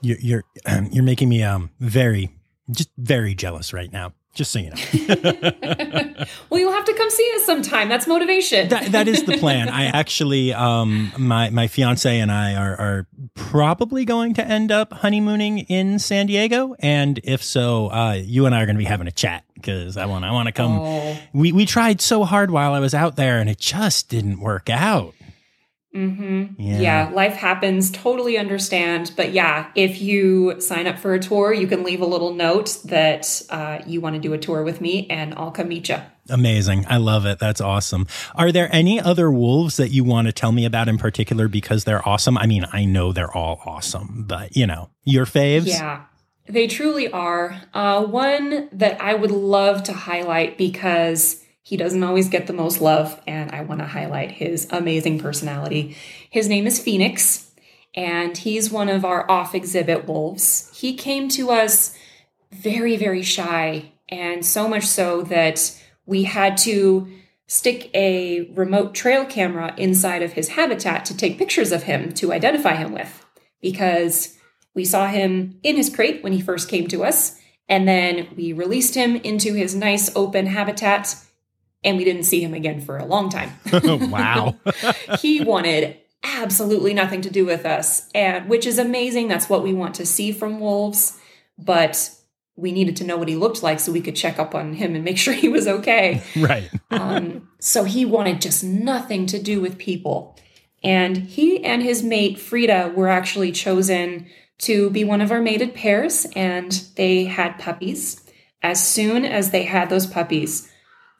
You're you're, you're making me um very just very jealous right now. Just so you know. well, you'll have to come see us sometime. That's motivation. that, that is the plan. I actually, um, my my fiance and I are are probably going to end up honeymooning in San Diego, and if so, uh, you and I are going to be having a chat because I want I want to come. Oh. We we tried so hard while I was out there, and it just didn't work out. Mm-hmm. Yeah. yeah. life happens. Totally understand. But yeah, if you sign up for a tour, you can leave a little note that uh, you want to do a tour with me, and I'll come meet you. Amazing. I love it. That's awesome. Are there any other wolves that you want to tell me about in particular because they're awesome? I mean, I know they're all awesome, but you know, your faves? Yeah. They truly are. Uh, one that I would love to highlight because he doesn't always get the most love, and I want to highlight his amazing personality. His name is Phoenix, and he's one of our off exhibit wolves. He came to us very, very shy, and so much so that we had to stick a remote trail camera inside of his habitat to take pictures of him to identify him with because we saw him in his crate when he first came to us. And then we released him into his nice open habitat and we didn't see him again for a long time. wow. he wanted absolutely nothing to do with us, and which is amazing. That's what we want to see from wolves, but we needed to know what he looked like so we could check up on him and make sure he was okay. Right. um, so he wanted just nothing to do with people. And he and his mate, Frida, were actually chosen to be one of our mated pairs, and they had puppies. As soon as they had those puppies,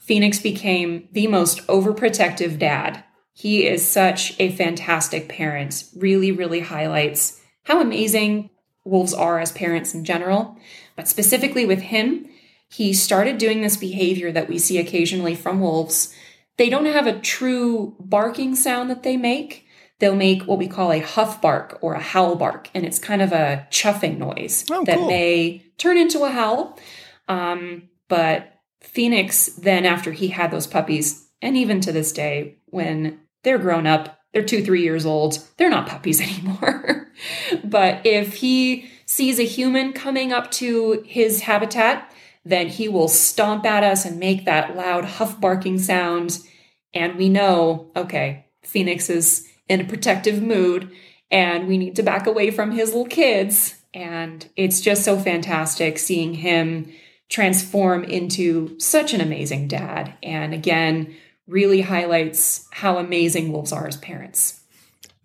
Phoenix became the most overprotective dad. He is such a fantastic parent, really, really highlights how amazing wolves are as parents in general. But specifically with him, he started doing this behavior that we see occasionally from wolves. They don't have a true barking sound that they make. They'll make what we call a huff bark or a howl bark, and it's kind of a chuffing noise oh, that cool. may turn into a howl. Um, but Phoenix, then after he had those puppies, and even to this day, when they're grown up, they're two, three years old, they're not puppies anymore. but if he sees a human coming up to his habitat, then he will stomp at us and make that loud huff barking sound. And we know, okay, Phoenix is in a protective mood and we need to back away from his little kids. And it's just so fantastic seeing him transform into such an amazing dad. And again, really highlights how amazing wolves are as parents.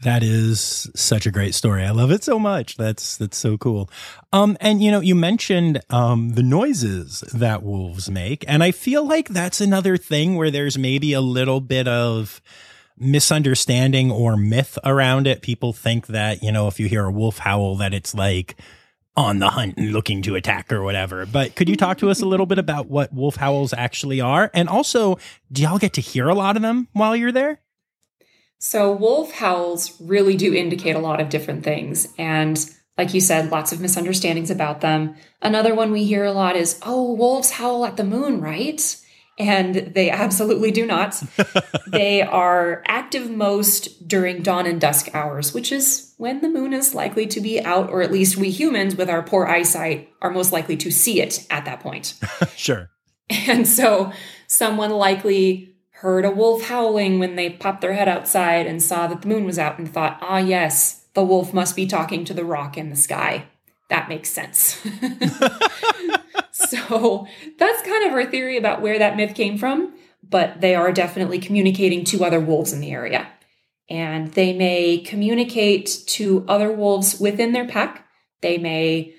That is such a great story. I love it so much. That's that's so cool. Um, and you know, you mentioned um, the noises that wolves make, and I feel like that's another thing where there's maybe a little bit of misunderstanding or myth around it. People think that you know, if you hear a wolf howl, that it's like on the hunt and looking to attack or whatever. But could you talk to us a little bit about what wolf howls actually are, and also, do y'all get to hear a lot of them while you're there? So, wolf howls really do indicate a lot of different things. And like you said, lots of misunderstandings about them. Another one we hear a lot is, oh, wolves howl at the moon, right? And they absolutely do not. they are active most during dawn and dusk hours, which is when the moon is likely to be out, or at least we humans with our poor eyesight are most likely to see it at that point. sure. And so someone likely heard a wolf howling when they popped their head outside and saw that the moon was out and thought, ah, yes, the wolf must be talking to the rock in the sky. That makes sense. so that's kind of our theory about where that myth came from, but they are definitely communicating to other wolves in the area. And they may communicate to other wolves within their pack. They may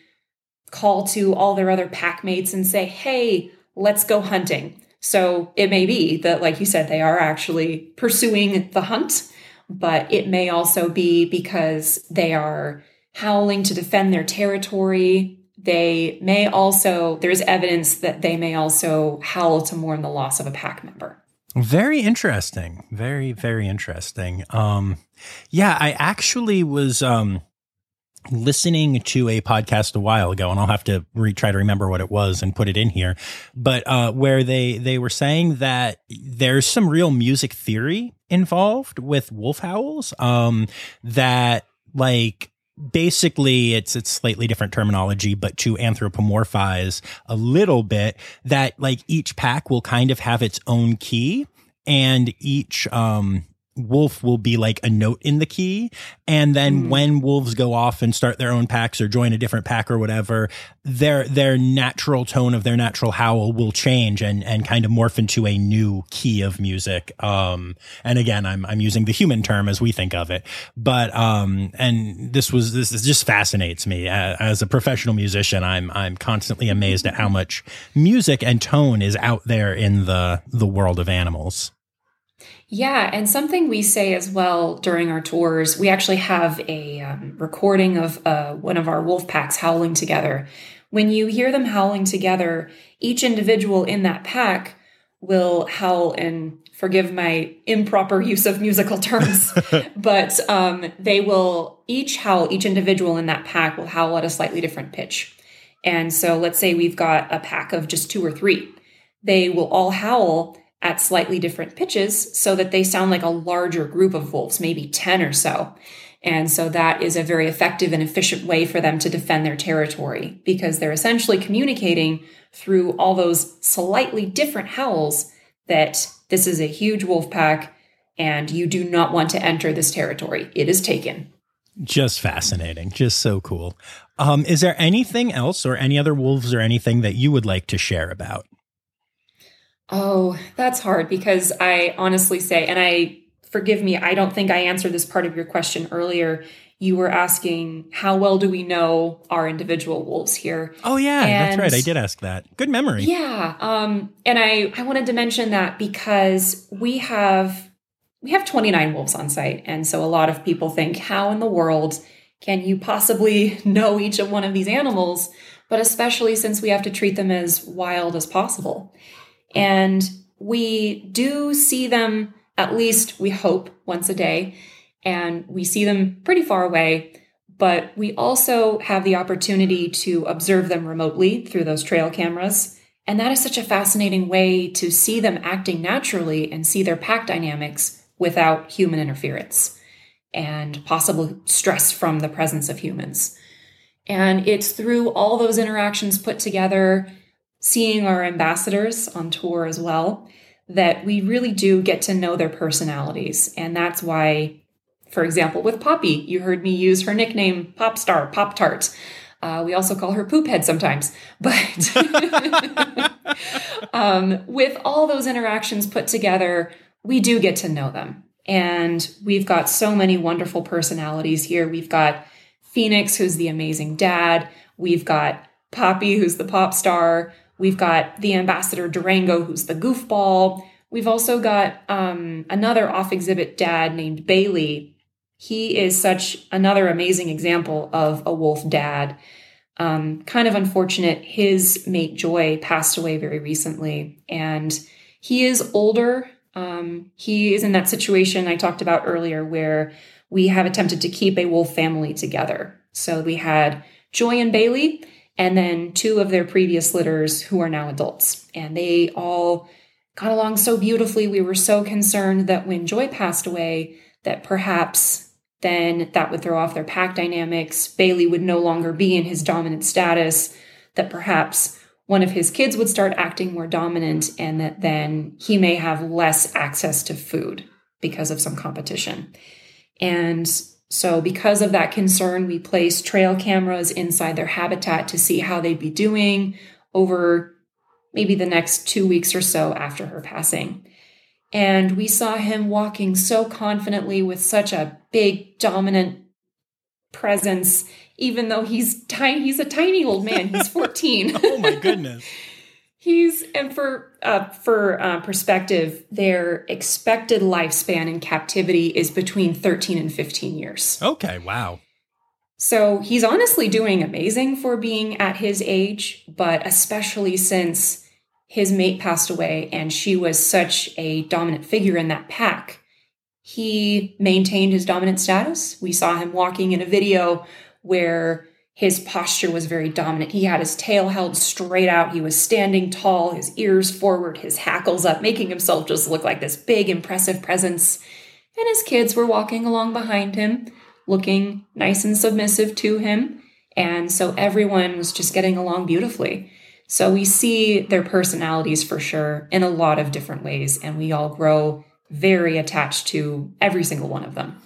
call to all their other pack mates and say, hey, let's go hunting. So it may be that, like you said, they are actually pursuing the hunt, but it may also be because they are howling to defend their territory. They may also, there's evidence that they may also howl to mourn the loss of a pack member. Very interesting. Very, very interesting. Um, yeah, I actually was, um, listening to a podcast a while ago and I'll have to re- try to remember what it was and put it in here but uh, where they they were saying that there's some real music theory involved with wolf howls um, that like basically it's it's slightly different terminology but to anthropomorphize a little bit that like each pack will kind of have its own key and each um wolf will be like a note in the key. And then mm. when wolves go off and start their own packs or join a different pack or whatever, their their natural tone of their natural howl will change and and kind of morph into a new key of music. Um and again I'm I'm using the human term as we think of it. But um and this was this, this just fascinates me. As a professional musician, I'm I'm constantly amazed at how much music and tone is out there in the the world of animals. Yeah, and something we say as well during our tours, we actually have a um, recording of uh, one of our wolf packs howling together. When you hear them howling together, each individual in that pack will howl and forgive my improper use of musical terms, but um, they will each howl, each individual in that pack will howl at a slightly different pitch. And so let's say we've got a pack of just two or three. They will all howl at slightly different pitches so that they sound like a larger group of wolves, maybe 10 or so. And so that is a very effective and efficient way for them to defend their territory because they're essentially communicating through all those slightly different howls that this is a huge wolf pack and you do not want to enter this territory. It is taken. Just fascinating. Just so cool. Um, is there anything else or any other wolves or anything that you would like to share about? Oh, that's hard because I honestly say, and I forgive me, I don't think I answered this part of your question earlier. You were asking, how well do we know our individual wolves here? Oh, yeah, and that's right. I did ask that. Good memory. Yeah. Um, and I, I wanted to mention that because we have we have 29 wolves on site. And so a lot of people think, how in the world can you possibly know each of one of these animals? But especially since we have to treat them as wild as possible. And we do see them, at least we hope, once a day. And we see them pretty far away. But we also have the opportunity to observe them remotely through those trail cameras. And that is such a fascinating way to see them acting naturally and see their pack dynamics without human interference and possible stress from the presence of humans. And it's through all those interactions put together seeing our ambassadors on tour as well, that we really do get to know their personalities. And that's why, For example, with Poppy, you heard me use her nickname Pop Star, Pop Tart. Uh, we also call her Poop Head sometimes. But um, with all those interactions put together, we do get to know them. And we've got so many wonderful personalities here. We've got Phoenix, who's the amazing dad. We've got Poppy, who's the pop star. We've got the ambassador Durango, who's the goofball. We've also got um, another off exhibit dad named Bailey. He is such another amazing example of a wolf dad. Um, kind of unfortunate, his mate Joy passed away very recently, and he is older. Um, he is in that situation I talked about earlier where we have attempted to keep a wolf family together. So we had Joy and Bailey, and then two of their previous litters who are now adults. And they all got along so beautifully. We were so concerned that when Joy passed away, that perhaps then that would throw off their pack dynamics. Bailey would no longer be in his dominant status, that perhaps one of his kids would start acting more dominant, and that then he may have less access to food because of some competition. And so, because of that concern, we placed trail cameras inside their habitat to see how they'd be doing over maybe the next two weeks or so after her passing. And we saw him walking so confidently with such a big, dominant presence, even though he's tiny. He's a tiny old man. He's 14. oh my goodness. He's and for uh, for uh, perspective, their expected lifespan in captivity is between 13 and 15 years. Okay, wow. So he's honestly doing amazing for being at his age, but especially since his mate passed away and she was such a dominant figure in that pack, he maintained his dominant status. We saw him walking in a video where his posture was very dominant. He had his tail held straight out. He was standing tall, his ears forward, his hackles up, making himself just look like this big, impressive presence. And his kids were walking along behind him, looking nice and submissive to him. And so everyone was just getting along beautifully. So we see their personalities for sure in a lot of different ways, and we all grow very attached to every single one of them.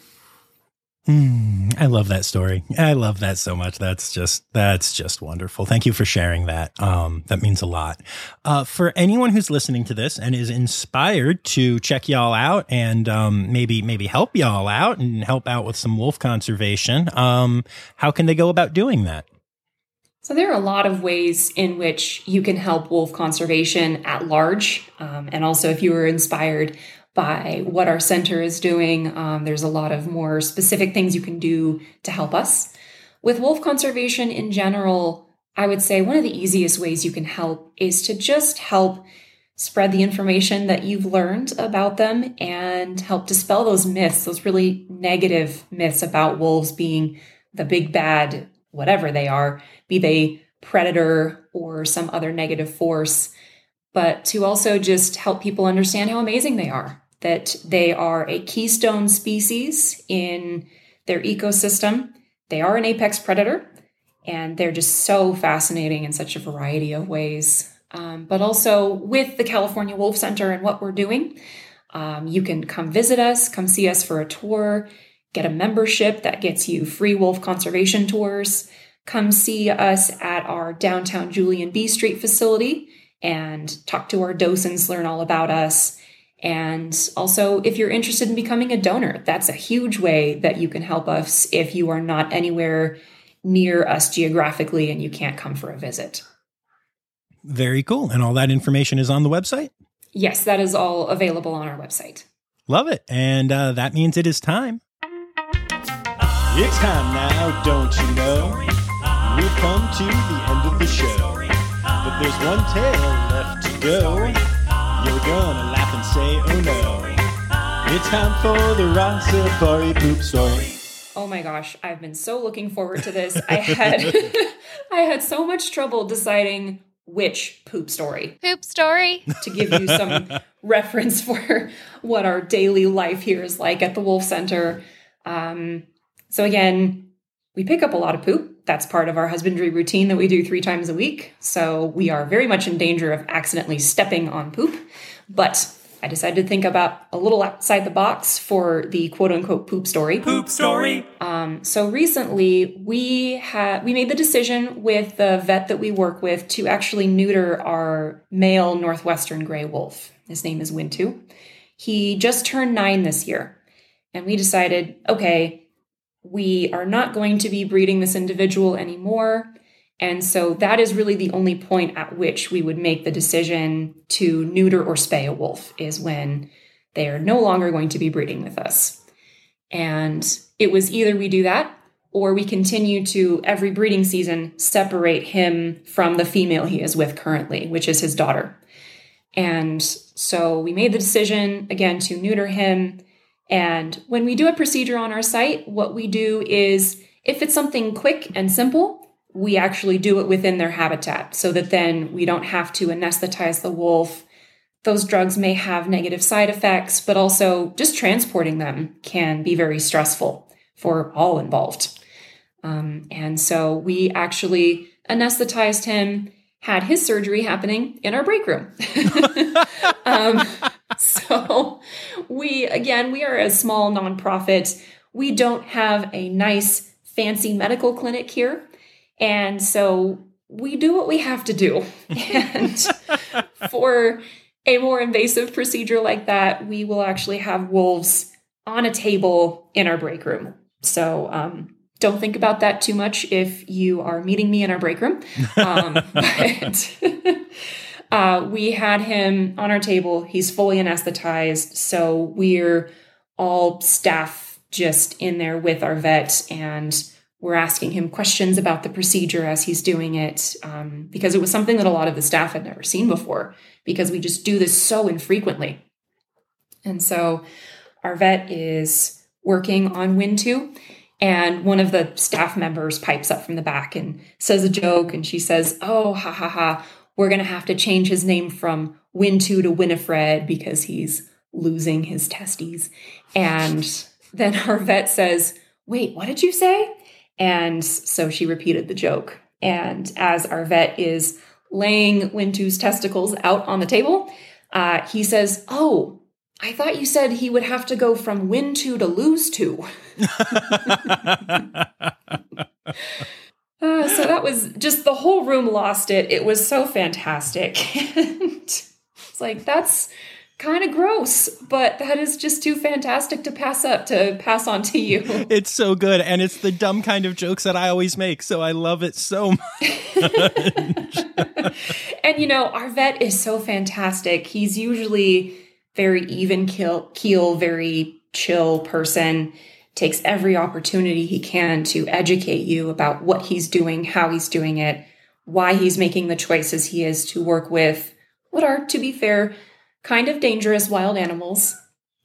Mm, I love that story. I love that so much. That's just that's just wonderful. Thank you for sharing that. Um, that means a lot. Uh, for anyone who's listening to this and is inspired to check y'all out and um, maybe maybe help y'all out and help out with some wolf conservation, um, how can they go about doing that? So there are a lot of ways in which you can help wolf conservation at large, um, and also if you were inspired by what our center is doing. Um, there's a lot of more specific things you can do to help us. With wolf conservation in general, I would say one of the easiest ways you can help is to just help spread the information that you've learned about them and help dispel those myths, those really negative myths about wolves being the big bad, whatever they are, be they predator or some other negative force but to also just help people understand how amazing they are, that they are a keystone species in their ecosystem. They are an apex predator, and they're just so fascinating in such a variety of ways. Um, but also with the California Wolf Center and what we're doing, um, you can come visit us, come see us for a tour, get a membership that gets you free wolf conservation tours. Come see us at our downtown Julian B Street facility and talk to our docents, learn all about us. And also, if you're interested in becoming a donor, that's a huge way that you can help us if you are not anywhere near us geographically and you can't come for a visit. Very cool. And all that information is on the website? Yes, that is all available on our website. Love it. And uh, that means it is time. It's time now, don't you know? We've come to the end of the show. But there's one tail left to go. You're gonna laugh and say, oh no. It's time for the Rossafari poop story. Oh my gosh, I've been so looking forward to this. I had I had so much trouble deciding which poop story. Poop story. To give you some reference for what our daily life here is like at the Wolf Center. Um, so again, we pick up a lot of poop that's part of our husbandry routine that we do three times a week. So we are very much in danger of accidentally stepping on poop. But I decided to think about a little outside the box for the quote unquote poop story. Poop story. Um, so recently, we had we made the decision with the vet that we work with to actually neuter our male northwestern gray wolf. His name is Wintu. He just turned nine this year, and we decided, okay, we are not going to be breeding this individual anymore. And so that is really the only point at which we would make the decision to neuter or spay a wolf is when they are no longer going to be breeding with us. And it was either we do that or we continue to every breeding season separate him from the female he is with currently, which is his daughter. And so we made the decision again to neuter him. And when we do a procedure on our site, what we do is if it's something quick and simple, we actually do it within their habitat so that then we don't have to anesthetize the wolf. Those drugs may have negative side effects, but also just transporting them can be very stressful for all involved. Um, and so we actually anesthetized him, had his surgery happening in our break room. um, so we, again, we are a small nonprofit. We don't have a nice, fancy medical clinic here. And so we do what we have to do. and for a more invasive procedure like that, we will actually have wolves on a table in our break room. So um, don't think about that too much if you are meeting me in our break room. Um, but uh, we had him on our table. He's fully anesthetized. So we're all staff just in there with our vet and we're asking him questions about the procedure as he's doing it um, because it was something that a lot of the staff had never seen before because we just do this so infrequently. And so our vet is working on Wintu, and one of the staff members pipes up from the back and says a joke, and she says, Oh, ha ha ha, we're going to have to change his name from Wintu to Winifred because he's losing his testes. And then our vet says, Wait, what did you say? And so she repeated the joke. And as our vet is laying Wintu's testicles out on the table, uh, he says, Oh, I thought you said he would have to go from win two to lose to. uh, so that was just the whole room lost it. It was so fantastic. and it's like, that's kind of gross, but that is just too fantastic to pass up to pass on to you. It's so good and it's the dumb kind of jokes that I always make, so I love it so much. and you know, our vet is so fantastic. He's usually very even keel, keel very chill person. Takes every opportunity he can to educate you about what he's doing, how he's doing it, why he's making the choices he is to work with what are, to be fair, kind of dangerous wild animals.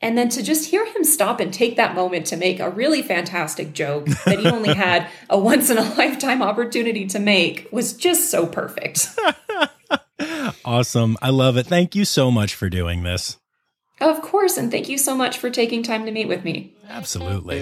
And then to just hear him stop and take that moment to make a really fantastic joke that he only had a once in a lifetime opportunity to make was just so perfect. awesome. I love it. Thank you so much for doing this. Of course. And thank you so much for taking time to meet with me. Absolutely.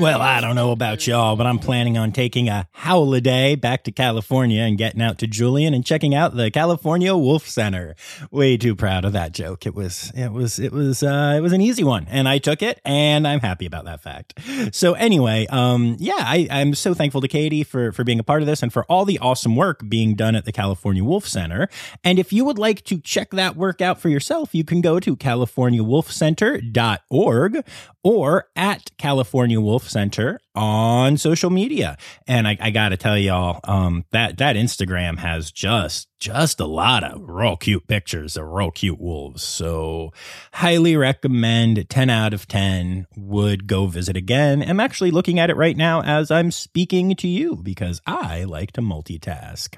Well, I don't know about y'all, but I'm planning on taking a holiday back to California and getting out to Julian and checking out the California Wolf Center. Way too proud of that joke. It was, it was, it was, uh, it was an easy one, and I took it, and I'm happy about that fact. So anyway, um, yeah, I, I'm so thankful to Katie for for being a part of this and for all the awesome work being done at the California Wolf Center. And if you would like to check that work out for yourself, you can go to californiawolfcenter.org or at California Wolf Center on social media. And I, I got to tell y'all, um, that that Instagram has just just a lot of real cute pictures of real cute wolves. So highly recommend. Ten out of ten would go visit again. I'm actually looking at it right now as I'm speaking to you because I like to multitask.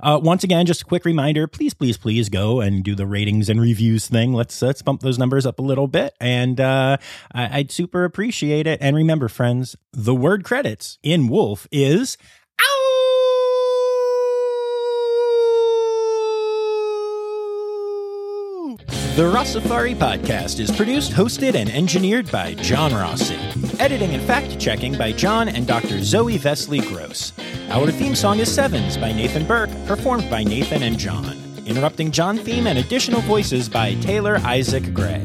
Uh, once again, just a quick reminder: please, please, please go and do the ratings and reviews thing. Let's let's bump those numbers up a little bit, and uh, I, I'd super appreciate it. And remember, friends, the word credits in Wolf is Woo! The Rossafari podcast is produced, hosted, and engineered by John Rossi. Editing and fact checking by John and Dr. Zoe Vesley Gross. Our theme song is Sevens by Nathan Burke, performed by Nathan and John. Interrupting John theme and additional voices by Taylor Isaac Gray.